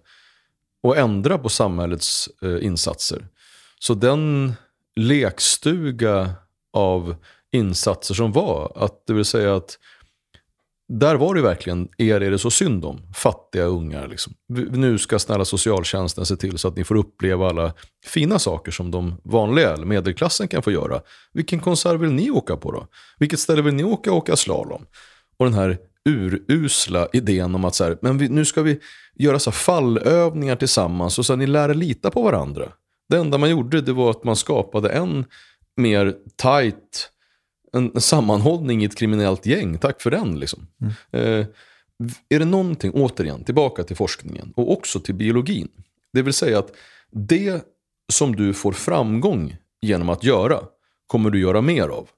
och ändra på samhällets eh, insatser. Så den lekstuga av insatser som var, att det vill säga att där var det verkligen, er är det så synd om, fattiga ungar. Liksom. Nu ska snälla socialtjänsten se till så att ni får uppleva alla fina saker som de vanliga, eller medelklassen kan få göra. Vilken konsert vill ni åka på då? Vilket ställe vill ni åka och åka slalom? Och den här urusla idén om att så här, men vi, nu ska vi göra så fallövningar tillsammans och så ni lär er lita på varandra. Det enda man gjorde det var att man skapade en mer tight en sammanhållning i ett kriminellt gäng. Tack för den. Liksom. Mm. Eh, är det någonting, återigen, tillbaka till forskningen och också till biologin. Det vill säga att det som du får framgång genom att göra kommer du göra mer av.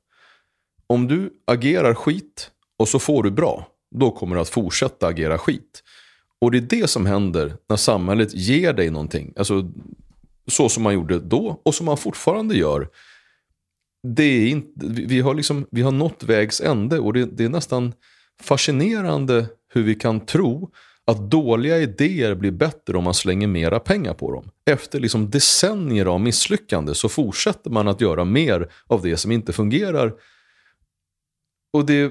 Om du agerar skit och så får du bra, då kommer du att fortsätta agera skit. Och det är det som händer när samhället ger dig någonting. Alltså, så som man gjorde då och som man fortfarande gör det är inte, vi, har liksom, vi har nått vägs ände och det, det är nästan fascinerande hur vi kan tro att dåliga idéer blir bättre om man slänger mera pengar på dem. Efter liksom decennier av misslyckande så fortsätter man att göra mer av det som inte fungerar. Och det är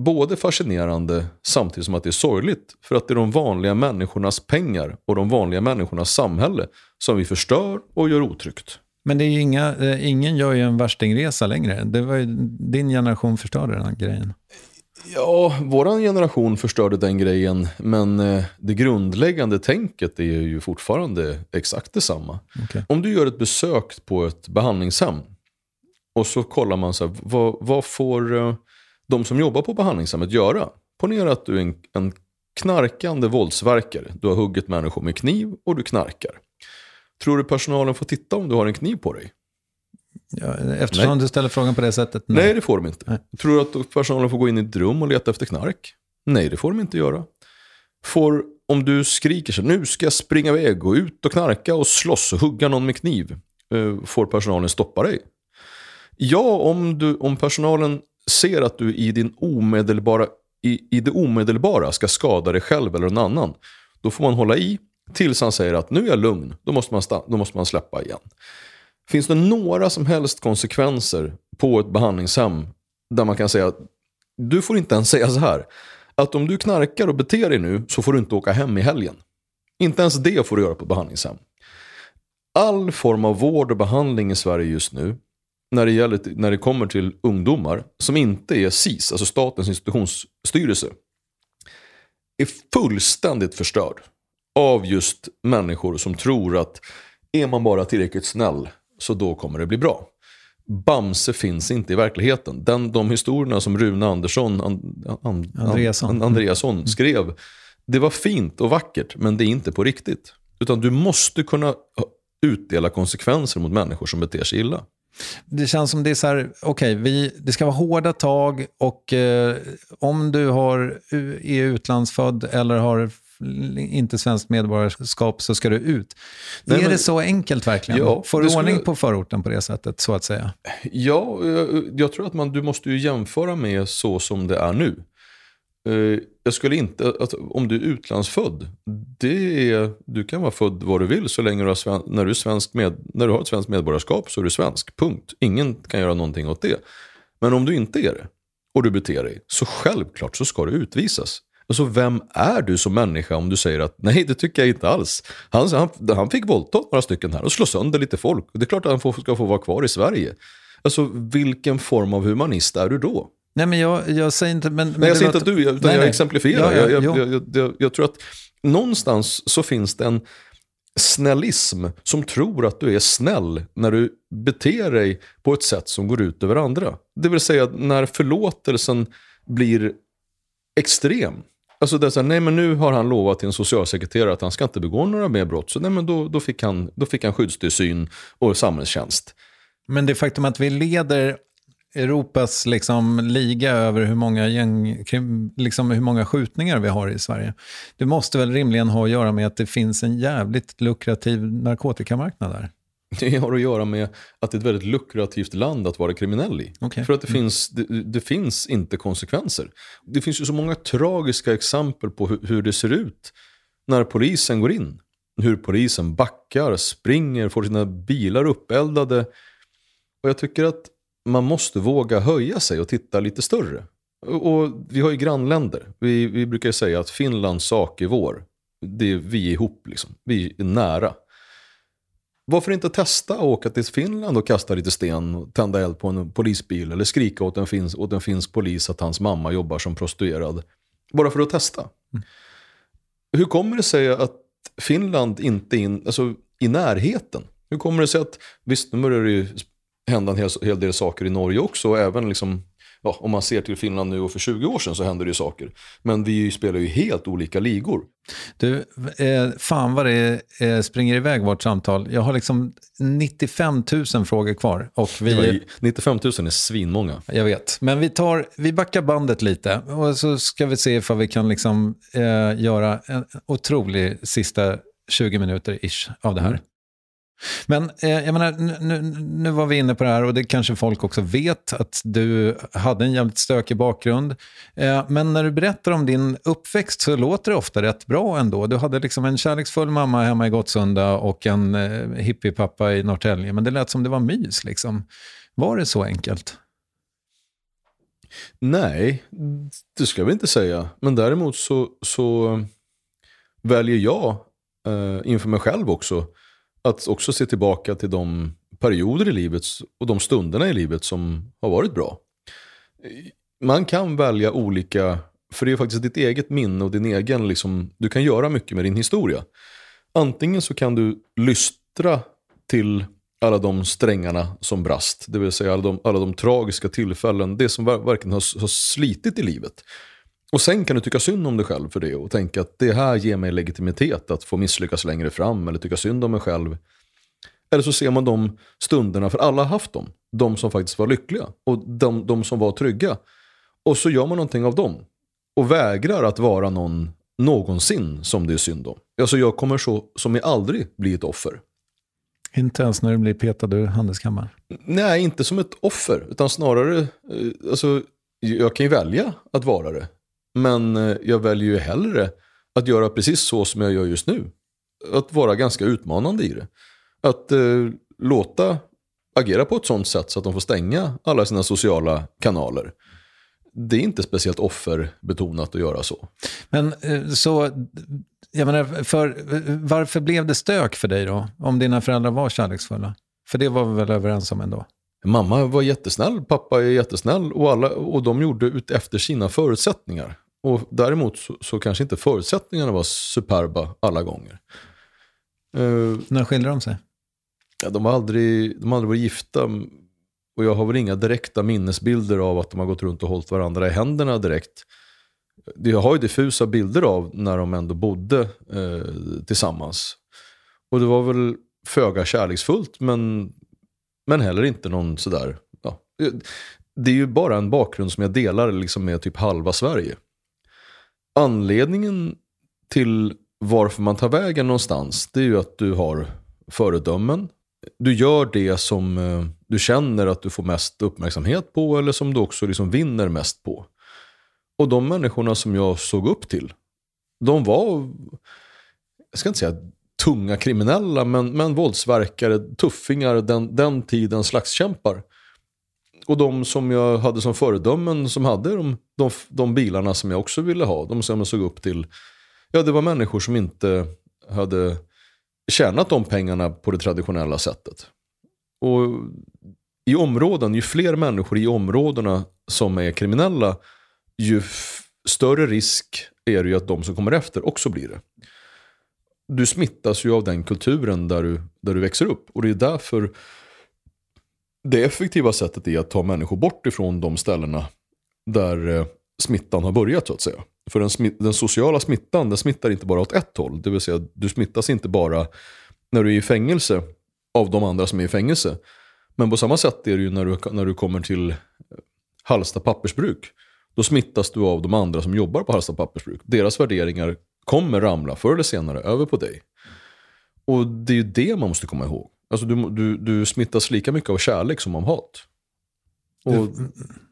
både fascinerande samtidigt som att det är sorgligt. För att det är de vanliga människornas pengar och de vanliga människornas samhälle som vi förstör och gör otryggt. Men det är inga, eh, ingen gör ju en värstingresa längre. Det var ju, din generation förstörde den grejen. Ja, vår generation förstörde den grejen. Men eh, det grundläggande tänket är ju fortfarande exakt detsamma. Okay. Om du gör ett besök på ett behandlingshem och så kollar man så här, vad, vad får eh, de som jobbar på behandlingshemmet göra? Ponera att du är en, en knarkande våldsverkare. Du har huggit människor med kniv och du knarkar. Tror du personalen får titta om du har en kniv på dig? Ja, eftersom nej. du ställer frågan på det sättet? Nej, nej det får de inte. Nej. Tror du att personalen får gå in i ett rum och leta efter knark? Nej, det får de inte göra. Får om du skriker så nu ska jag springa iväg och ut och knarka och slåss och hugga någon med kniv. Eh, får personalen stoppa dig? Ja, om, du, om personalen ser att du i, din omedelbara, i, i det omedelbara ska skada dig själv eller någon annan. Då får man hålla i tills han säger att nu är jag lugn. Då måste man, då måste man släppa igen. Finns det några som helst konsekvenser på ett behandlingshem där man kan säga att du får inte ens säga så här. Att om du knarkar och beter dig nu så får du inte åka hem i helgen. Inte ens det får du göra på ett behandlingshem. All form av vård och behandling i Sverige just nu när det, gäller, när det kommer till ungdomar som inte är SIS, alltså Statens institutionsstyrelse, är fullständigt förstörd av just människor som tror att är man bara tillräckligt snäll så då kommer det bli bra. Bamse finns inte i verkligheten. Den, de historierna som Rune Andersson, an, an, Andreasson. Andreasson skrev, det var fint och vackert men det är inte på riktigt. Utan du måste kunna utdela konsekvenser mot människor som beter sig illa. Det känns som det är så här, okej, okay, det ska vara hårda tag och eh, om du har, är utlandsfödd eller har inte svenskt medborgarskap så ska du ut. Nej, är men, det så enkelt verkligen? Ja, Får du ordning på förorten på det sättet, så att säga? Ja, jag, tror att man, du måste ju jämföra med så som det är nu. Eh, jag skulle inte, att, om du är utlandsfödd, det är, du kan vara född var du vill så länge du har, när, du är svensk med, när du har ett svenskt medborgarskap så är du svensk. Punkt. Ingen kan göra någonting åt det. Men om du inte är det och du beter dig, så självklart så ska du utvisas. Alltså vem är du som människa om du säger att nej det tycker jag inte alls. Han, han, han fick våldta några stycken här och slå sönder lite folk. Det är klart att han får, ska få vara kvar i Sverige. Alltså vilken form av humanist är du då? Nej, men jag, jag säger inte... Men, men nej, jag säger inte att du, utan nej, jag nej. exemplifierar. Ja, ja, jag, jag, jag, tror att någonstans så finns det en snällism som tror att du är snäll när du beter dig på ett sätt som går ut över andra. Det vill säga när förlåtelsen blir extrem. Alltså det är så här, nej men nu har han lovat till en socialsekreterare att han ska inte begå några mer brott. Så nej men då, då, fick, han, då fick han skyddstillsyn och samhällstjänst. Men det faktum att vi leder Europas liksom, liga över hur många, gäng, liksom, hur många skjutningar vi har i Sverige. Det måste väl rimligen ha att göra med att det finns en jävligt lukrativ narkotikamarknad där? (laughs) Det har att göra med att det är ett väldigt lukrativt land att vara kriminell i. Okay. För att det, mm. finns, det, det, finns inte konsekvenser. Det finns ju så många tragiska exempel på hur, hur det ser ut när polisen går in. Hur polisen backar, springer, får sina bilar uppeldade. Och jag tycker att man måste våga höja sig och titta lite större. Och vi har ju grannländer. Vi, vi brukar säga att Finlands sak är vår. Det är, vi ihop, liksom. vi är nära. Varför inte testa att åka till Finland och kasta lite sten och tända eld på en polisbil eller skrika åt en, finsk, åt en finsk polis att hans mamma jobbar som prostituerad. Bara för att testa. Mm. Hur kommer det sig att Finland inte är in, alltså, i närheten? Hur kommer det sig att, visst nu börjar det ju hända en hel, hel del saker i Norge också. Och även liksom, ja, om man ser till Finland nu och för 20 år sedan så händer det ju saker. Men vi spelar ju helt olika ligor. Du, eh, fan vad det eh, springer iväg vårt samtal. Jag har liksom 95 000 frågor kvar. Och vi... 95 000 är svinmånga. Jag vet, men vi, tar, vi backar bandet lite och så ska vi se ifall vi kan liksom, eh, göra en otrolig sista 20 minuter ish av det här. Mm. Men eh, jag menar, nu, nu var vi inne på det här och det kanske folk också vet att du hade en jävligt stökig bakgrund. Eh, men när du berättar om din uppväxt så låter det ofta rätt bra ändå. Du hade liksom en kärleksfull mamma hemma i Gottsunda och en eh, hippiepappa i Norrtälje. Men det lät som det var mys. Liksom. Var det så enkelt? Nej, det skulle jag väl inte säga. Men däremot så, så väljer jag eh, inför mig själv också att också se tillbaka till de perioder i livet och de stunderna i livet som har varit bra. Man kan välja olika, för det är faktiskt ditt eget minne och din egen, liksom, du kan göra mycket med din historia. Antingen så kan du lystra till alla de strängarna som brast, det vill säga alla de, alla de tragiska tillfällen, det som verkligen har, har slitit i livet. Och sen kan du tycka synd om dig själv för det och tänka att det här ger mig legitimitet att få misslyckas längre fram eller tycka synd om mig själv. Eller så ser man de stunderna, för alla har haft dem, de som faktiskt var lyckliga och de, de som var trygga. Och så gör man någonting av dem och vägrar att vara någon någonsin som det är synd om. Alltså jag kommer så som jag aldrig bli ett offer. Inte ens när du blir petad ur handelskammaren? Nej, inte som ett offer, utan snarare, eh, alltså, jag kan ju välja att vara det. Men eh, jag väljer ju hellre att göra precis så som jag gör just nu. Att vara ganska utmanande i det. Att eh, låta agera på ett sånt sätt så att de får stänga alla sina sociala kanaler. Det är inte speciellt offerbetonat att göra så. Men eh, så, jag menar, för, varför blev det stök för dig då? Om dina föräldrar var kärleksfulla? För det var vi väl överens om ändå? Mamma var jättesnäll, pappa är jättesnäll och, alla, och de gjorde ut efter sina förutsättningar. Och däremot så, så kanske inte förutsättningarna var superba alla gånger. Uh, När skilde de sig? Ja, de, har aldrig, de har aldrig varit gifta. Och jag har väl inga direkta minnesbilder av att de har gått runt och hållit varandra i händerna direkt. Jag har ju diffusa bilder av när de ändå bodde eh, tillsammans. Och det var väl föga kärleksfullt men, men heller inte någon sådär. Ja. Det är ju bara en bakgrund som jag delar liksom med typ halva Sverige. Anledningen till varför man tar vägen någonstans det är ju att du har föredömen. Du gör det som eh, du känner att du får mest uppmärksamhet på eller som du också liksom vinner mest på. Och de människorna som jag såg upp till, de var, jag ska inte säga tunga kriminella, men, men våldsverkare, tuffingar, den, den tidens slagskämpar. Och de som jag hade som föredömen, som hade de, de, de bilarna som jag också ville ha, de som jag såg upp till, ja det var människor som inte hade tjänat de pengarna på det traditionella sättet. Och i områden, ju fler människor i områdena som är kriminella, ju större risk är det ju att de som kommer efter också blir det. Du smittas ju av den kulturen där du, där du växer upp. Och det är därför det effektiva sättet är att ta människor bort ifrån de ställena där eh, smittan har börjat så att säga. För den, den, sociala smittan den smittar inte bara åt ett håll. Det vill säga du smittas inte bara när du är i fängelse av de andra som är i fängelse. Men på samma sätt är det ju när du, när du kommer till eh, Hallsta pappersbruk. Då smittas du av de andra som jobbar på Hallsta pappersbruk. Deras värderingar kommer ramla förr eller senare över på dig. Och det är ju det man måste komma ihåg. Alltså du, du, du smittas lika mycket av kärlek som av hat. Och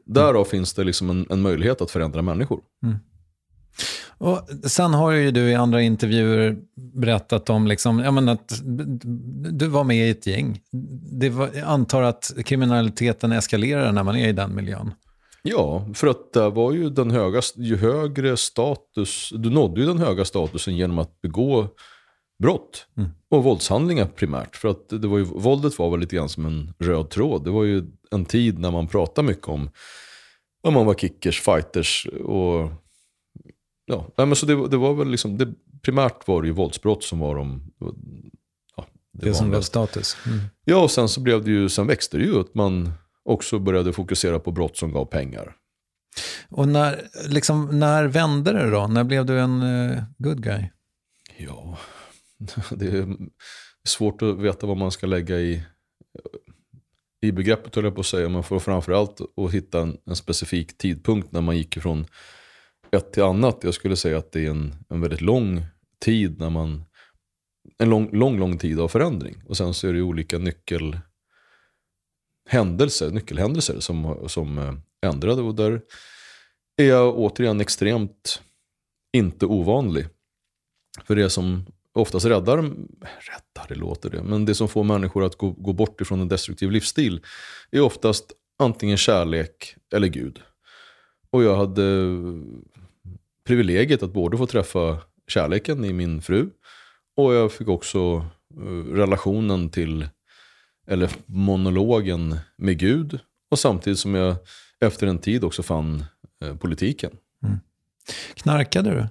därav finns det liksom en, en möjlighet att förändra människor. Mm. Och sen har ju du i andra intervjuer berättat om liksom, ja, men att du var med i ett gäng. Det var, jag antar att kriminaliteten eskalerar när man är i den miljön. Ja, för att det var ju den höga, ju högre status, du nådde ju den höga statusen genom att begå brott mm. och våldshandlingar primärt. För att det var ju, våldet var väl lite grann som en röd tråd. Det var ju en tid när man pratade mycket om, om man var kickers, fighters och ja, men så det, det var väl liksom, det, primärt var det ju våldsbrott som var de, ja, det, det som blev status. Mm. Ja, och sen så blev det ju, sen växte det ju att man också började fokusera på brott som gav pengar. Och när, liksom, när vände det då? När blev du en uh, good guy? Ja, det är svårt att veta vad man ska lägga i, i begreppet höll jag på att säga. Man får framförallt att hitta en, en specifik tidpunkt när man gick ifrån ett till annat. Jag skulle säga att det är en, en väldigt lång tid när man en lång, lång, lång tid av förändring. Och sen så är det olika nyckelhändelser, nyckelhändelser som, som eh, ändrade. Och där är jag återigen extremt inte ovanlig. För det som oftast räddar, räddar det låter det, men det som får människor att gå, gå bort ifrån en destruktiv livsstil är oftast antingen kärlek eller Gud. Och jag hade privilegiet att både få träffa kärleken i min fru och jag fick också eh, relationen till, eller monologen med Gud. Och samtidigt som jag efter en tid också fann eh, politiken. Mm. Knarkade du?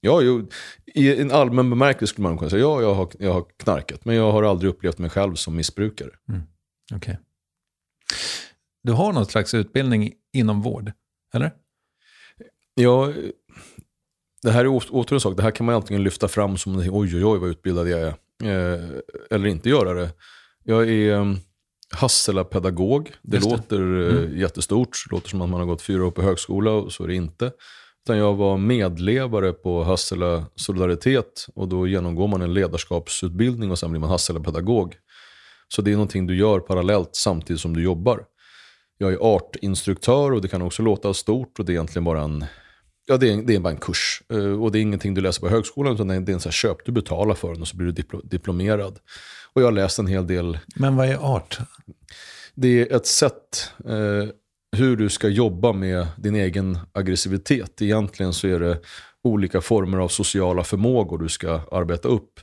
Ja, jo, i en allmän bemärkelse skulle man kunna säga ja, jag har, jag har knarkat. Men jag har aldrig upplevt mig själv som missbrukare. Mm. Okay. Du har någon slags utbildning inom vård, eller? Ja, det här är åter en sak. Det här kan man antingen lyfta fram som oj, oj, oj vad utbildad jag är. Eh, eller inte göra det. Jag är um, Hassela-pedagog. Det Just låter det. Eh, mm. jättestort. Det låter som att man har gått fyra år på högsola och så är det inte. Utan jag var medlevare på Hassela Solidaritet och då genomgår man en ledarskapsutbildning och sen blir man Hassela-pedagog. Så det är någonting du gör parallellt samtidigt som du jobbar. Jag är artinstruktör och det kan också låta stort och det är egentligen bara en, ja, det är, det är bara en kurs. Eh, och det är ingenting du läser på högskolan utan det är en här köp, du betalar för den och så blir du diplo, diplomerad. Och jag har läst en hel del. Men vad är art? Det är ett sätt eh, hur du ska jobba med din egen aggressivitet. Egentligen så är det olika former av sociala förmågor du ska arbeta upp.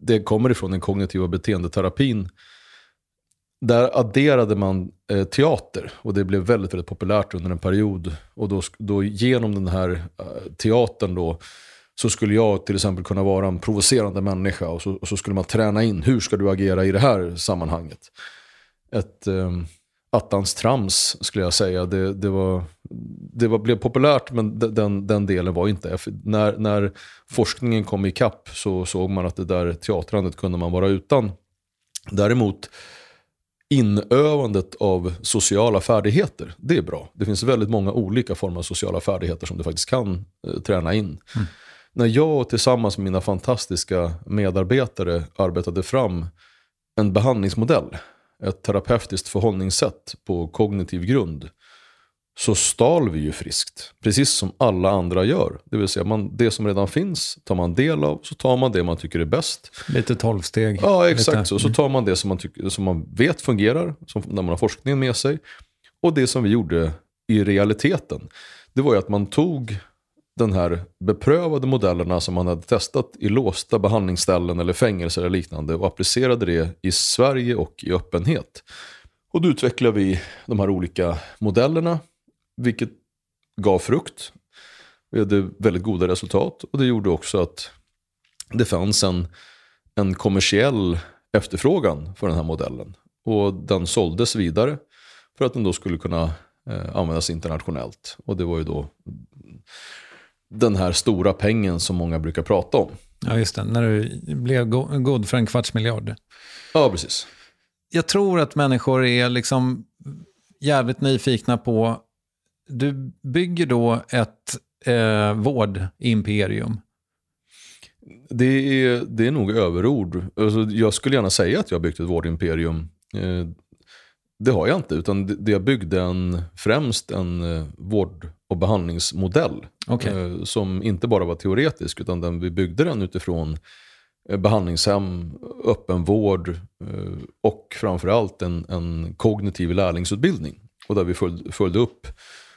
Det kommer ifrån den kognitiva beteendeterapin. Där adderade man eh, teater och det blev väldigt, väldigt populärt under en period. Och då, då genom den här eh, teatern då så skulle jag till exempel kunna vara en provocerande människa och så, och så skulle man träna in hur ska du agera i det här sammanhanget. Ett eh, attans trams skulle jag säga. Det, det, var, det var, blev populärt men den, den delen var inte. När, när forskningen kom ikapp så såg man att det där teatrandet kunde man vara utan. Däremot inövandet av sociala färdigheter, det är bra. Det finns väldigt många olika former av sociala färdigheter som du faktiskt kan eh, träna in. Mm. När jag tillsammans med mina fantastiska medarbetare arbetade fram en behandlingsmodell, ett terapeutiskt förhållningssätt på kognitiv grund, så stal vi ju friskt. Precis som alla andra gör. Det vill säga, man, det som redan finns tar man del av, så tar man det man tycker är bäst. Lite tolvsteg. Ja, exakt så. Så tar man det som man, tycker, som man vet fungerar, som, när man har forskningen med sig. Och det som vi gjorde i realiteten, det var ju att man tog den här beprövade modellerna som man hade testat i låsta behandlingsställen eller fängelser eller liknande och applicerade det i Sverige och i öppenhet. Och då utvecklade vi de här olika modellerna vilket gav frukt. Vi hade väldigt goda resultat och det gjorde också att det fanns en, en kommersiell efterfrågan för den här modellen. Och den såldes vidare för att den då skulle kunna eh, användas internationellt. Och det var ju då den här stora pengen som många brukar prata om. Ja, just det. När du blev god för en kvarts miljard. Ja, precis. Jag tror att människor är liksom jävligt nyfikna på du bygger då ett eh, vårdimperium. Det är, det är nog överord. Alltså, jag skulle gärna säga att jag har byggt ett vårdimperium. Eh, det har jag inte, utan det, jag byggde en, främst en eh, vård och behandlingsmodell. Okay. Eh, som inte bara var teoretisk, utan den, vi byggde den utifrån eh, behandlingshem, öppenvård eh, och framförallt en, en kognitiv lärlingsutbildning. Och där vi följde upp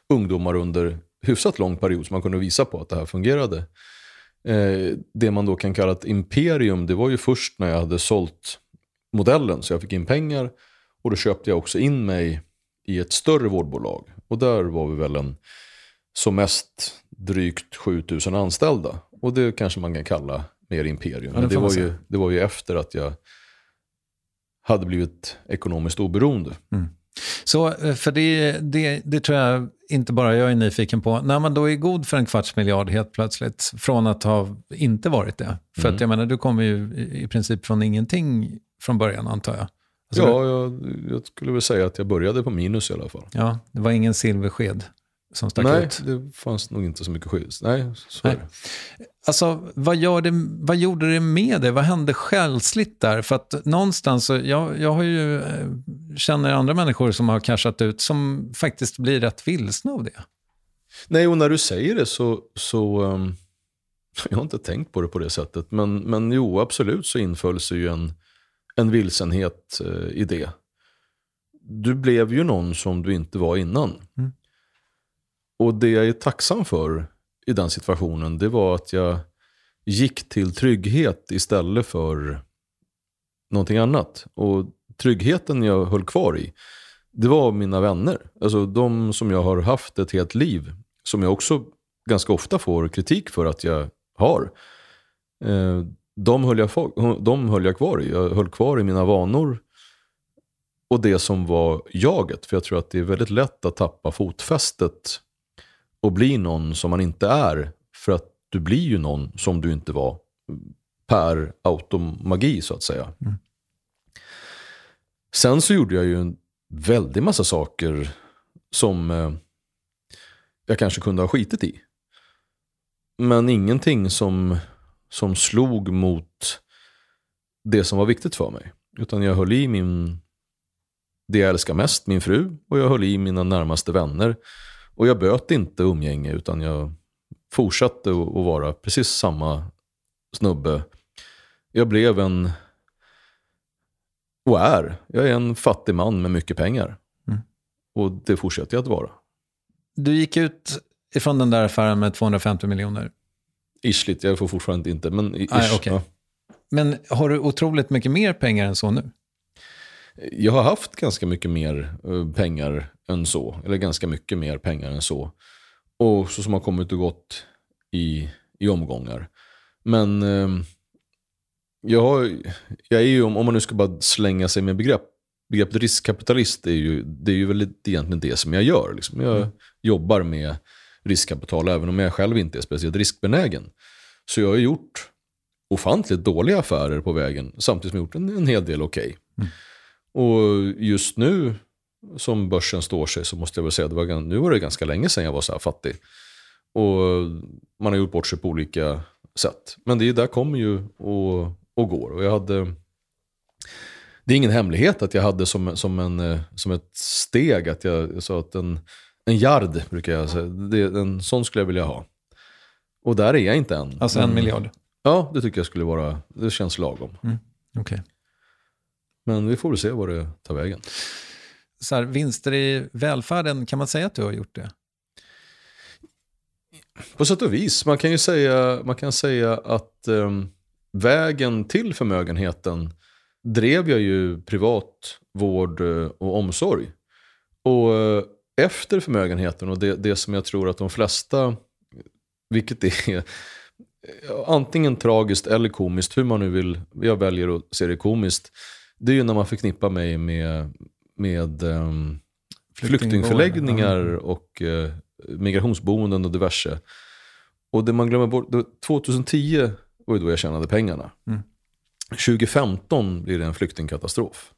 ungdomar under hyfsat lång period så man kunde visa på att det här fungerade. Det man då kan kalla ett imperium, det var ju först när jag hade sålt modellen så jag fick in pengar och då köpte jag också in mig i ett större vårdbolag. Och där var vi väl en som mest drygt 7000 anställda. Och det kanske man kan kalla mer imperium. Men det, var ju, det var ju efter att jag hade blivit ekonomiskt oberoende. Mm. Så eh, för det, det, det tror jag inte bara jag är nyfiken på. När man då är god för en kvarts miljard helt plötsligt, från att ha inte varit det. För mm. att jag menar, du kommer ju i princip från ingenting från början antar jag. Alltså, ja, jag, jag, skulle väl säga att jag började på minus i alla fall. Ja, det var ingen silversked som stack Nej, ut? Nej, det fanns nog inte så mycket skit. Nej, så Nej. Alltså, vad, gör det, vad gjorde det med dig? Vad hände själsligt där? För att någonstans, jag, jag har ju, eh, känner andra människor som har cashat ut som faktiskt blir rätt vilsna av det. Nej, och när du säger det så, så um, (laughs) jag har inte tänkt på det på det sättet. Men, men jo, absolut så inföll sig ju en, en vilsenhet uh, i det. Du blev ju någon som du inte var innan. Mm. Och det jag är tacksam för i den situationen, det var att jag gick till trygghet istället för någonting annat. Och tryggheten jag höll kvar i, det var mina vänner. Alltså de som jag har haft ett helt liv, som jag också ganska ofta får kritik för att jag har. Eh, de höll jag, de höll jag kvar i. Jag höll kvar i mina vanor och det som var jaget. För jag tror att det är väldigt lätt att tappa fotfästet och bli någon som man inte är. För att du blir ju någon som du inte var per automagi så att säga. Mm. Sen så gjorde jag ju en väldig massa saker som... Eh, jag kanske kunde ha skitit i. Men ingenting som, som slog mot det som var viktigt för mig. Utan jag höll i min, det jag älskar mest, min fru, och jag höll i mina närmaste vänner. Och jag böt inte umgänge, utan jag fortsatte att vara precis samma snubbe. Jag blev en, och är, jag är en fattig man med mycket pengar. Mm. Och det fortsätter jag att vara. Du gick ut ifrån den där affären med 250 miljoner. Ishligt, jag får fortfarande inte, men ish, Nej, okej. ja. Men har du otroligt mycket mer pengar än så nu? Jag har haft ganska mycket mer eh, pengar än så. Eller ganska mycket mer pengar än så. Och så som har kommit och gått i, i omgångar. Men eh, jag, har, jag är ju, om man nu ska bara slänga sig med begrepp. Begreppet riskkapitalist är ju, det är ju väl egentligen det som jag gör. Liksom. Jag jobbar med riskkapital även om jag själv inte är speciellt riskbenägen. Så jag har gjort ofantligt dåliga affärer på vägen samtidigt som jag gjort en, en hel del okej. Och just nu som börsen står sig så måste jag väl säga att var, nu var det ganska länge sedan jag var så här fattig. Och man har gjort bort sig på olika sätt. Men det är där kommer ju och, och går. Och jag hade, det är ingen hemlighet att jag hade som, som, en, som ett steg att jag sa att en, en yard brukar jag säga, det, en sån skulle jag vilja ha. Och där är jag inte än. Alltså en Men- miljard? Ja, det tycker jag skulle vara, det känns lagom. Okej. Men vi får väl se vad det tar vägen. Så här, vinster i välfärden, kan man säga att du har gjort det? På sätt och vis. Man kan ju säga, man kan säga att ehm, vägen till förmögenheten drev jag ju privat vård eh, och omsorg. Och eh, efter förmögenheten och det, det som jag tror att de flesta, vilket är eh, antingen tragiskt eller komiskt, hur man nu vill, jag väljer att se det komiskt, det är ju när man förknippar mig med, med ehm, flyktingförläggningar och eh, migrationsboenden och diverse. Och det man glömmer bort, det- 2010 var ju då jag tjänade pengarna. 2015 blir det en flyktingkatastrof.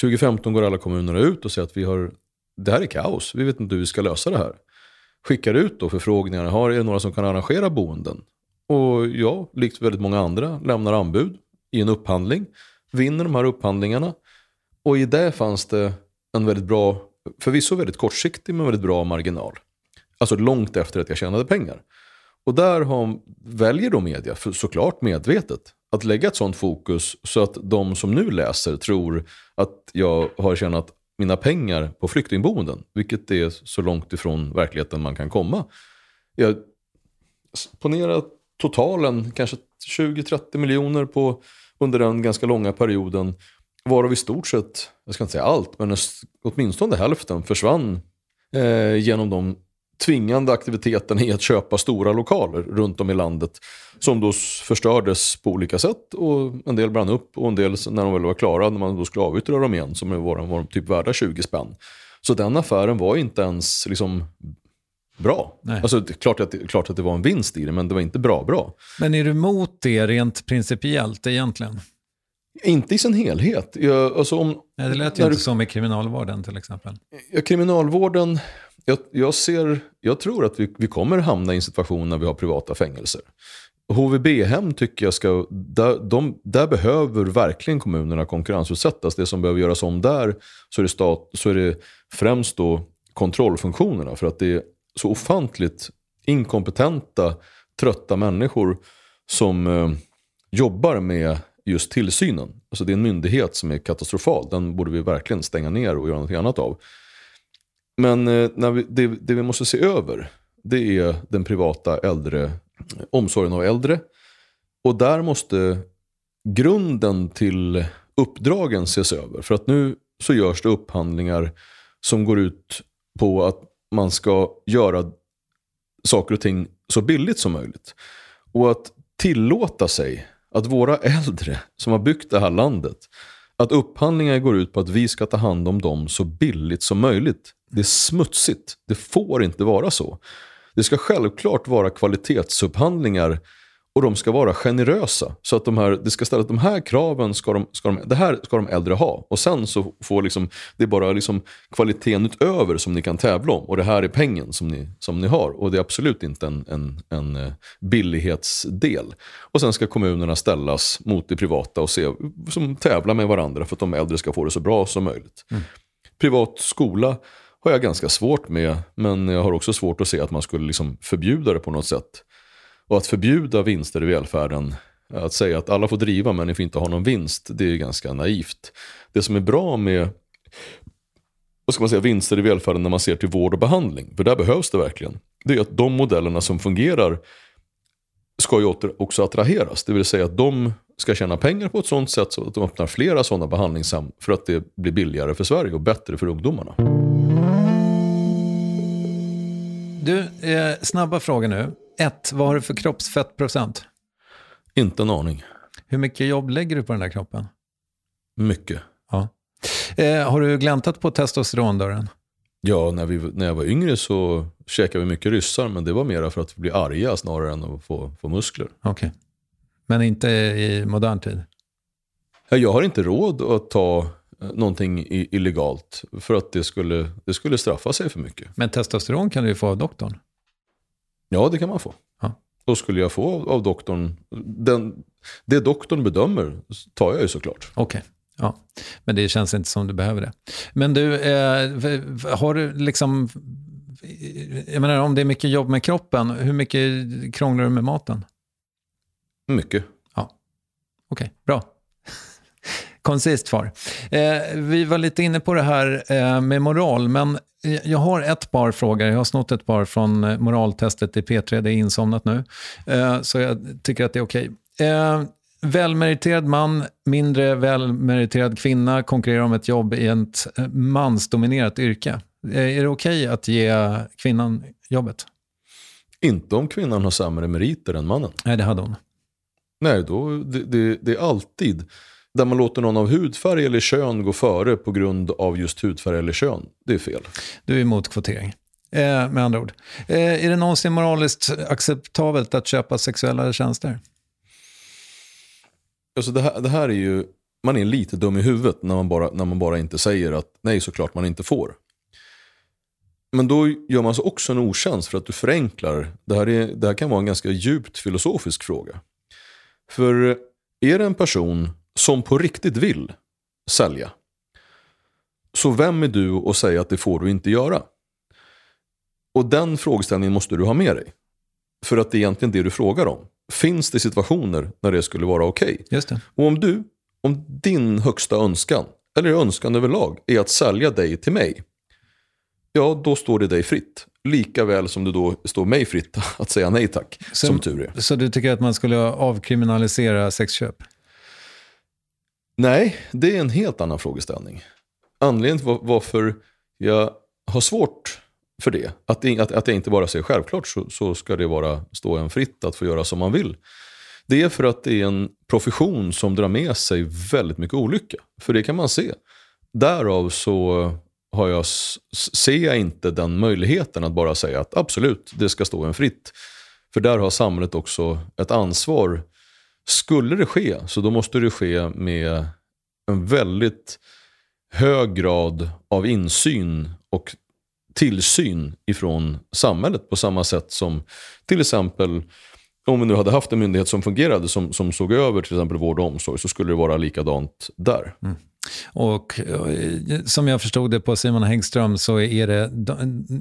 2015 går alla kommunerna ut och säger att vi har, det här är kaos, vi vet inte hur vi ska lösa det här. Skickar ut då förfrågningar, har är det några som kan arrangera boenden? Och jag, likt väldigt många andra, lämnar anbud i en upphandling, vinner de här upphandlingarna. Och i det fanns det en väldigt bra, förvisso väldigt kortsiktig men väldigt bra marginal. Alltså långt efter att jag tjänade pengar. Och där har, väljer då media, för såklart medvetet, att lägga ett sånt fokus så att de som nu läser tror att jag har tjänat mina pengar på flyktingboenden. Vilket är så långt ifrån verkligheten man kan komma. Jag ponera totalen, kanske 20-30 miljoner på, under den ganska långa perioden. Varav i stort sett, jag ska inte säga allt, men åtminstone hälften försvann eh, genom de tvingande aktiviteterna i att köpa stora lokaler runt om i landet. Som då förstördes på olika sätt och en del brann upp och en del när de väl var klara, när man då skulle avyttra dem igen, som var, var de typ värda 20 spänn. Så den affären var inte ens liksom bra. Nej. Alltså, klart att, klart att det var en vinst i det, men det var inte bra bra. Men är du emot det rent principiellt egentligen? Inte i sin helhet. Jag, alltså om, Nej, det lät ju inte du- så med kriminalvården till exempel. Ja, kriminalvården, jag, jag, ser, jag tror att vi, vi kommer hamna i en situation när vi har privata fängelser. HVB-hem tycker jag ska, där, de, där behöver verkligen kommunerna konkurrensutsättas. Det som behöver göras om där så är det, stat, så är det främst då kontrollfunktionerna. För att det så ofantligt inkompetenta, trötta människor som eh, jobbar med just tillsynen. Alltså det är en myndighet som är katastrofal. Den borde vi verkligen stänga ner och göra något annat av. Men eh, när vi, det, det vi måste se över, det är den privata äldre, omsorgen av äldre. Och där måste grunden till uppdragen ses över. För att nu så görs det upphandlingar som går ut på att man ska göra saker och ting så billigt som möjligt. Och att tillåta sig att våra äldre som har byggt det här landet, att upphandlingar går ut på att vi ska ta hand om dem så billigt som möjligt. Det är smutsigt. Det får inte vara så. Det ska självklart vara kvalitetsupphandlingar och de ska vara generösa. Så att de här, det ska ställas de här kraven, ska de, ska de, det här ska de äldre ha. Och sen så får liksom, det är bara liksom kvaliteten utöver som ni kan tävla om. Och det här är pengen som ni, som ni har. Och det är absolut inte en, en, en eh, billighetsdel. Och sen ska kommunerna ställas mot det privata och se, som tävla med varandra för att de äldre ska få det så bra som möjligt. Mm. Privat skola har jag ganska svårt med, men jag har också svårt att se att man skulle liksom förbjuda det på något sätt. Och att förbjuda vinster i välfärden, att säga att alla får driva men ni får inte ha någon vinst, det är ganska naivt. Det som är bra med vad ska man säga, vinster i välfärden när man ser till vård och behandling, för där behövs det verkligen, det är att de modellerna som fungerar ska ju också attraheras. Det vill säga att de ska tjäna pengar på ett sånt sätt så att de öppnar flera sådana behandlingshem för att det blir billigare för Sverige och bättre för ungdomarna. Du, eh, snabba frågor nu. Ett, vad har du för kroppsfettprocent? Inte en aning. Hur mycket jobb lägger du på den där kroppen? Mycket. Ja. Eh, har du gläntat på testosterondörren? Ja, när, vi, när jag var yngre så käkade vi mycket ryssar, men det var mer för att bli arga snarare än att få, få muskler. Okej. Okay. Men inte i modern tid? Jag har inte råd att ta eh, någonting illegalt för att det skulle, det skulle straffa sig för mycket. Men testosteron kan du ju få av doktorn? Ja, det kan man få. Ja. Och skulle jag få av, av doktorn, den, det doktorn bedömer tar jag ju såklart. Okej. Okay. Ja, men det känns inte som du behöver det. Men du, eh, har du liksom... Jag menar, om det är mycket jobb med kroppen, hur mycket krånglar du med maten? Mycket. Ja, okej, okay, bra. Koncist svar. Eh, vi var lite inne på det här eh, med moral, men jag har ett par frågor. Jag har snott ett par från eh, moraltestet i P3. Det är insomnat nu. Eh, så jag tycker att det är okej. Okay. Eh, välmeriterad man, mindre välmeriterad kvinna konkurrerar om ett jobb i ett eh, mansdominerat yrke. Är det okej okay att ge kvinnan jobbet? Inte om kvinnan har sämre meriter än mannen. Nej, det hade hon. Nej, då, det, det, det är alltid där man låter någon av hudfärg eller kön gå före på grund av just hudfärg eller kön. Det är fel. Du är emot kvotering. Eh, med andra ord. Eh, är det någonsin moraliskt acceptabelt att köpa sexuella tjänster? Alltså det, här, det här är ju, man är lite dum i huvudet när man, bara, när man bara inte säger att nej såklart man inte får. Men då gör man sig också en otjänst för att du förenklar. Det här, är, det här kan vara en ganska djupt filosofisk fråga. För är det en person som på riktigt vill sälja. Så vem är du att säga att det får du inte göra? Och den frågeställningen måste du ha med dig. För att det är egentligen det du frågar om. Finns det situationer när det skulle vara okej? Okay? Och om du, om din högsta önskan, eller önskan överlag, är att sälja dig till mig. Ja, då står det dig fritt. Lika väl som det då står mig fritt (laughs) att säga nej tack, så, som tur är. Så du tycker att man skulle avkriminalisera sexköp? Nej, det är en helt annan frågeställning. Anledningen till varför jag har svårt för det, att, att, att jag inte bara säger självklart så, så ska det vara, stå en fritt att få göra som man vill. Det är för att det är en profession som drar med sig väldigt mycket olycka. För det kan man se. Därav så har jag, ser jag inte den möjligheten att bara säga att absolut, det ska stå en fritt. För där har samhället också ett ansvar skulle det ske, så då måste det ske med en väldigt hög grad av insyn och tillsyn ifrån samhället på samma sätt som till exempel om vi nu hade haft en myndighet som fungerade som, som såg över till exempel vård och omsorg så skulle det vara likadant där. Mm. Och eh, som jag förstod det på Simon Häggström så är det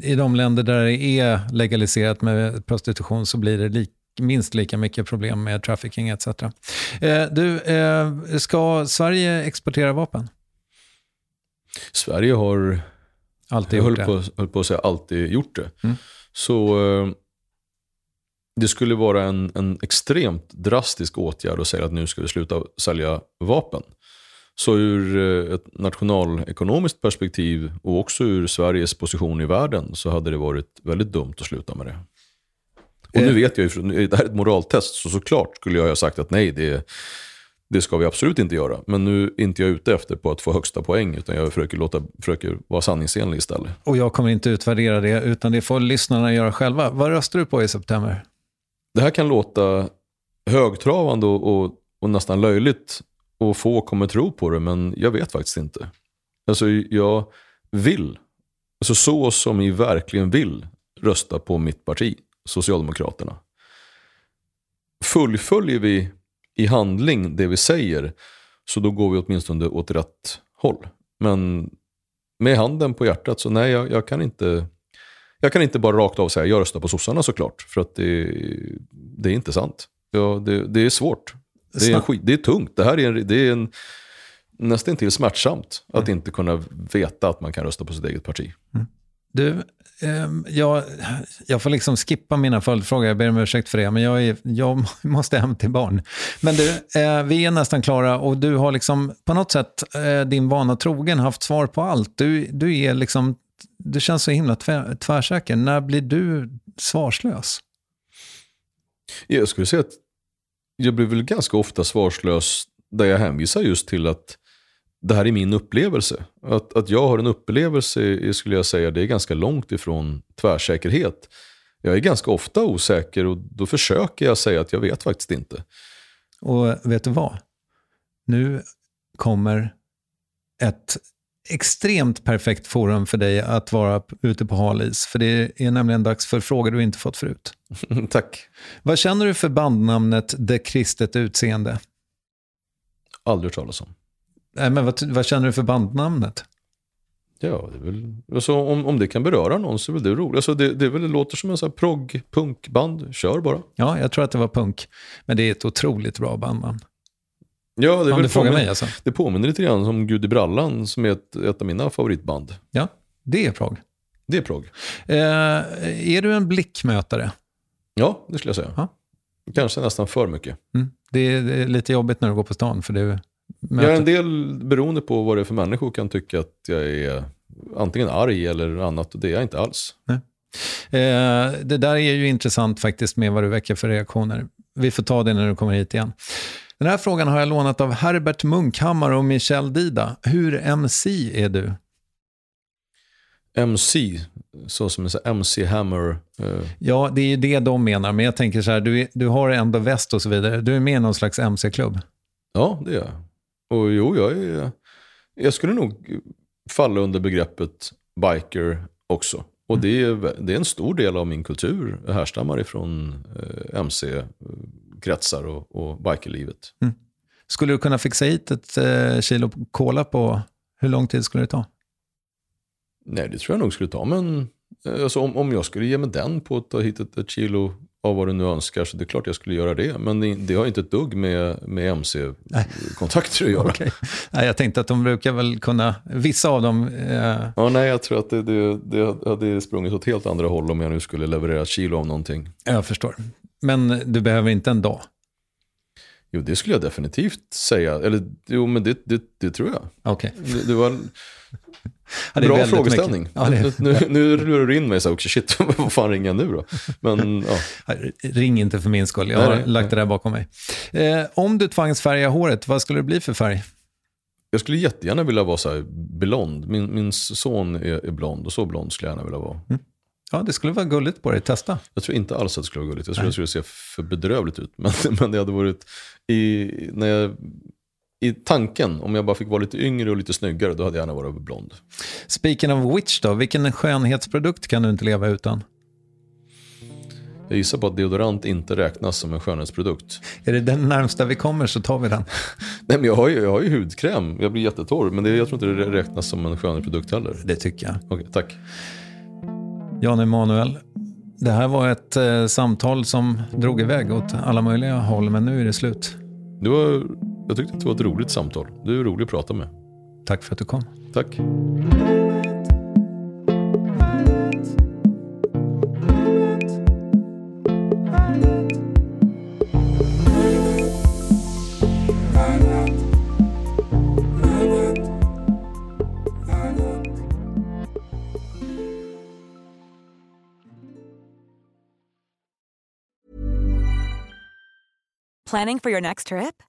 i de länder där det är legaliserat med prostitution så blir det lika minst lika mycket problem med trafficking etc. Eh, du, eh, ska Sverige exportera vapen? Sverige har, alltid jag höll höll på, höll på att säga alltid gjort det. Mm. Så eh, det skulle vara en, en extremt drastisk åtgärd att säga att nu ska vi sluta sälja vapen. Så ur eh, ett nationalekonomiskt perspektiv och också ur Sveriges position i världen så hade det varit väldigt dumt att sluta med det. Och nu eh. vet jag ju, det här är ett moraltest, så såklart skulle jag ha sagt att nej, det, det ska vi absolut inte göra. Men nu är inte jag ute efter på att få högsta poäng, utan jag försöker, låta, försöker vara sanningsenlig istället. Och jag kommer inte utvärdera det, utan det får lyssnarna göra själva. Vad röstar du på i september? Det här kan låta högtravande och, och, och nästan löjligt och få kommer tro på det, men jag vet faktiskt inte. Alltså jag vill, alltså så som vi verkligen vill rösta på mitt parti, Socialdemokraterna. Fullföljer vi i handling det vi säger, så då går vi åtminstone åt rätt håll. Men med handen på hjärtat, så nej, jag, jag kan inte jag kan inte bara rakt av säga jag röstar på sossarna såklart, för att det, det är inte sant. Ja, det, det är svårt. Det är, skit, det är tungt. Det här är, en, det är en, nästan till smärtsamt att mm. inte kunna veta att man kan rösta på sitt eget parti. Mm. Du, eh, jag, jag får liksom skippa mina följdfrågor, jag ber om ursäkt för det, men jag, är, jag (laughs) måste hem till barn. Men du, eh, vi är nästan klara och du har liksom på något sätt eh, din vana trogen haft svar på allt. Du, du, är liksom, du känns så himla tvär, tvärsäker. När blir du svarslös? Jag skulle säga att jag blir väl ganska ofta svarslös där jag hänvisar just till att det här är min upplevelse. Att, att jag har en upplevelse skulle jag säga, det är ganska långt ifrån tvärsäkerhet. Jag är ganska ofta osäker och då försöker jag säga att jag vet faktiskt inte. Och vet du vad? Nu kommer ett extremt perfekt forum för dig att vara ute på halis. För det är nämligen dags för frågor du inte fått förut. (laughs) Tack. Vad känner du för bandnamnet Det kristet utseende? Aldrig hört talas om. Nej, men vad, vad, känner du för bandnamnet? Ja, det är väl, alltså, om, om det kan beröra någon så är väl det roligt. Alltså, det, det, väl, det låter som en sån här progg, punkband. Kör bara. Ja, jag tror att det var punk. Men det är ett otroligt bra bandnamn. Ja, det, om du frågar mig alltså. Det påminner lite grann om Gud i brallan som är ett, ett av mina favoritband. Ja, det är progg. Det är progg. Eh, är du en blickmätare? Ja, det skulle jag säga. Ja. Kanske nästan för mycket. Mm. Det, är, det, är, lite jobbigt när du går på stan, för du möter... Ja, en del beroende på vad det är för människor kan tycka att jag är antingen arg eller annat, och det är jag inte alls. Nej. Eh, det där är ju intressant faktiskt med vad du väcker för reaktioner. Vi får ta det när du kommer hit igen. Den här frågan har jag lånat av Herbert Munkhammar och Michel Dida. Hur MC är du? MC, så som en MC Hammer. Uh... Ja, det är ju det de menar. Men jag tänker så här, du, du har ändå väst och så vidare. Du är med i någon slags MC-klubb. Ja, det är jag. Och jo, jag, är, jag skulle nog falla under begreppet biker också. Och det är, det är en stor del av min kultur. Jag härstammar ifrån eh, MC-kretsar och, och bikerlivet. Mm. Skulle du kunna fixa hit ett eh, kilo cola på, hur lång tid skulle det ta? Nej, det tror jag nog skulle ta. Men eh, alltså, om, om jag skulle ge mig den på att ta hit ett, ett kilo av vad du nu önskar så det är klart jag skulle göra det. Men det, det har inte ett dugg med, med MC-kontakter att göra. (laughs) okay. nej, jag tänkte att de brukar väl kunna, vissa av dem... Eh... Ja, nej, jag tror att det, det, det hade sprungit åt helt andra håll om jag nu skulle leverera kilo av någonting. Jag förstår. Men du behöver inte en dag? Jo, det skulle jag definitivt säga. Eller jo, men det, det, det tror jag. Okay. Det, det var Ja, Bra frågeställning. Ja, det... (laughs) nu, nu lurar du in mig så också, shit, (laughs) vad fan ringer jag nu då? Men, ja. Ring inte för min skull, jag har nej, lagt nej. det där bakom mig. Eh, om du tvangs färga håret, vad skulle det bli för färg? Jag skulle jättegärna vilja vara så blond. Min, min son är, är, blond och så blond skulle jag gärna vilja vara. Mm. Ja, det skulle vara gulligt på dig. Testa. Jag tror inte alls att det skulle vara gulligt. Jag tror Nej. det skulle se för bedrövligt ut. (laughs) Men, men det hade varit, i, när jag i tanken, om jag bara fick vara lite yngre och lite snyggare, då hade jag gärna varit blond. Speaking of which då, vilken skönhetsprodukt kan du inte leva utan? Jag gissar på att deodorant inte räknas som en skönhetsprodukt. Är det den närmsta vi kommer så tar vi den. (laughs) Nej, men jag, har ju, jag har ju hudkräm, jag blir jättetorr, men det, jag tror inte det räknas som en skönhetsprodukt heller. Det tycker jag. Okej, tack. Jan Emanuel, det här var ett eh, samtal som drog iväg åt alla möjliga håll, men nu är det slut. Det var jag tyckte att det var ett roligt samtal. Du är rolig att prata med. Tack för att du kom. Tack. Planning for your next trip?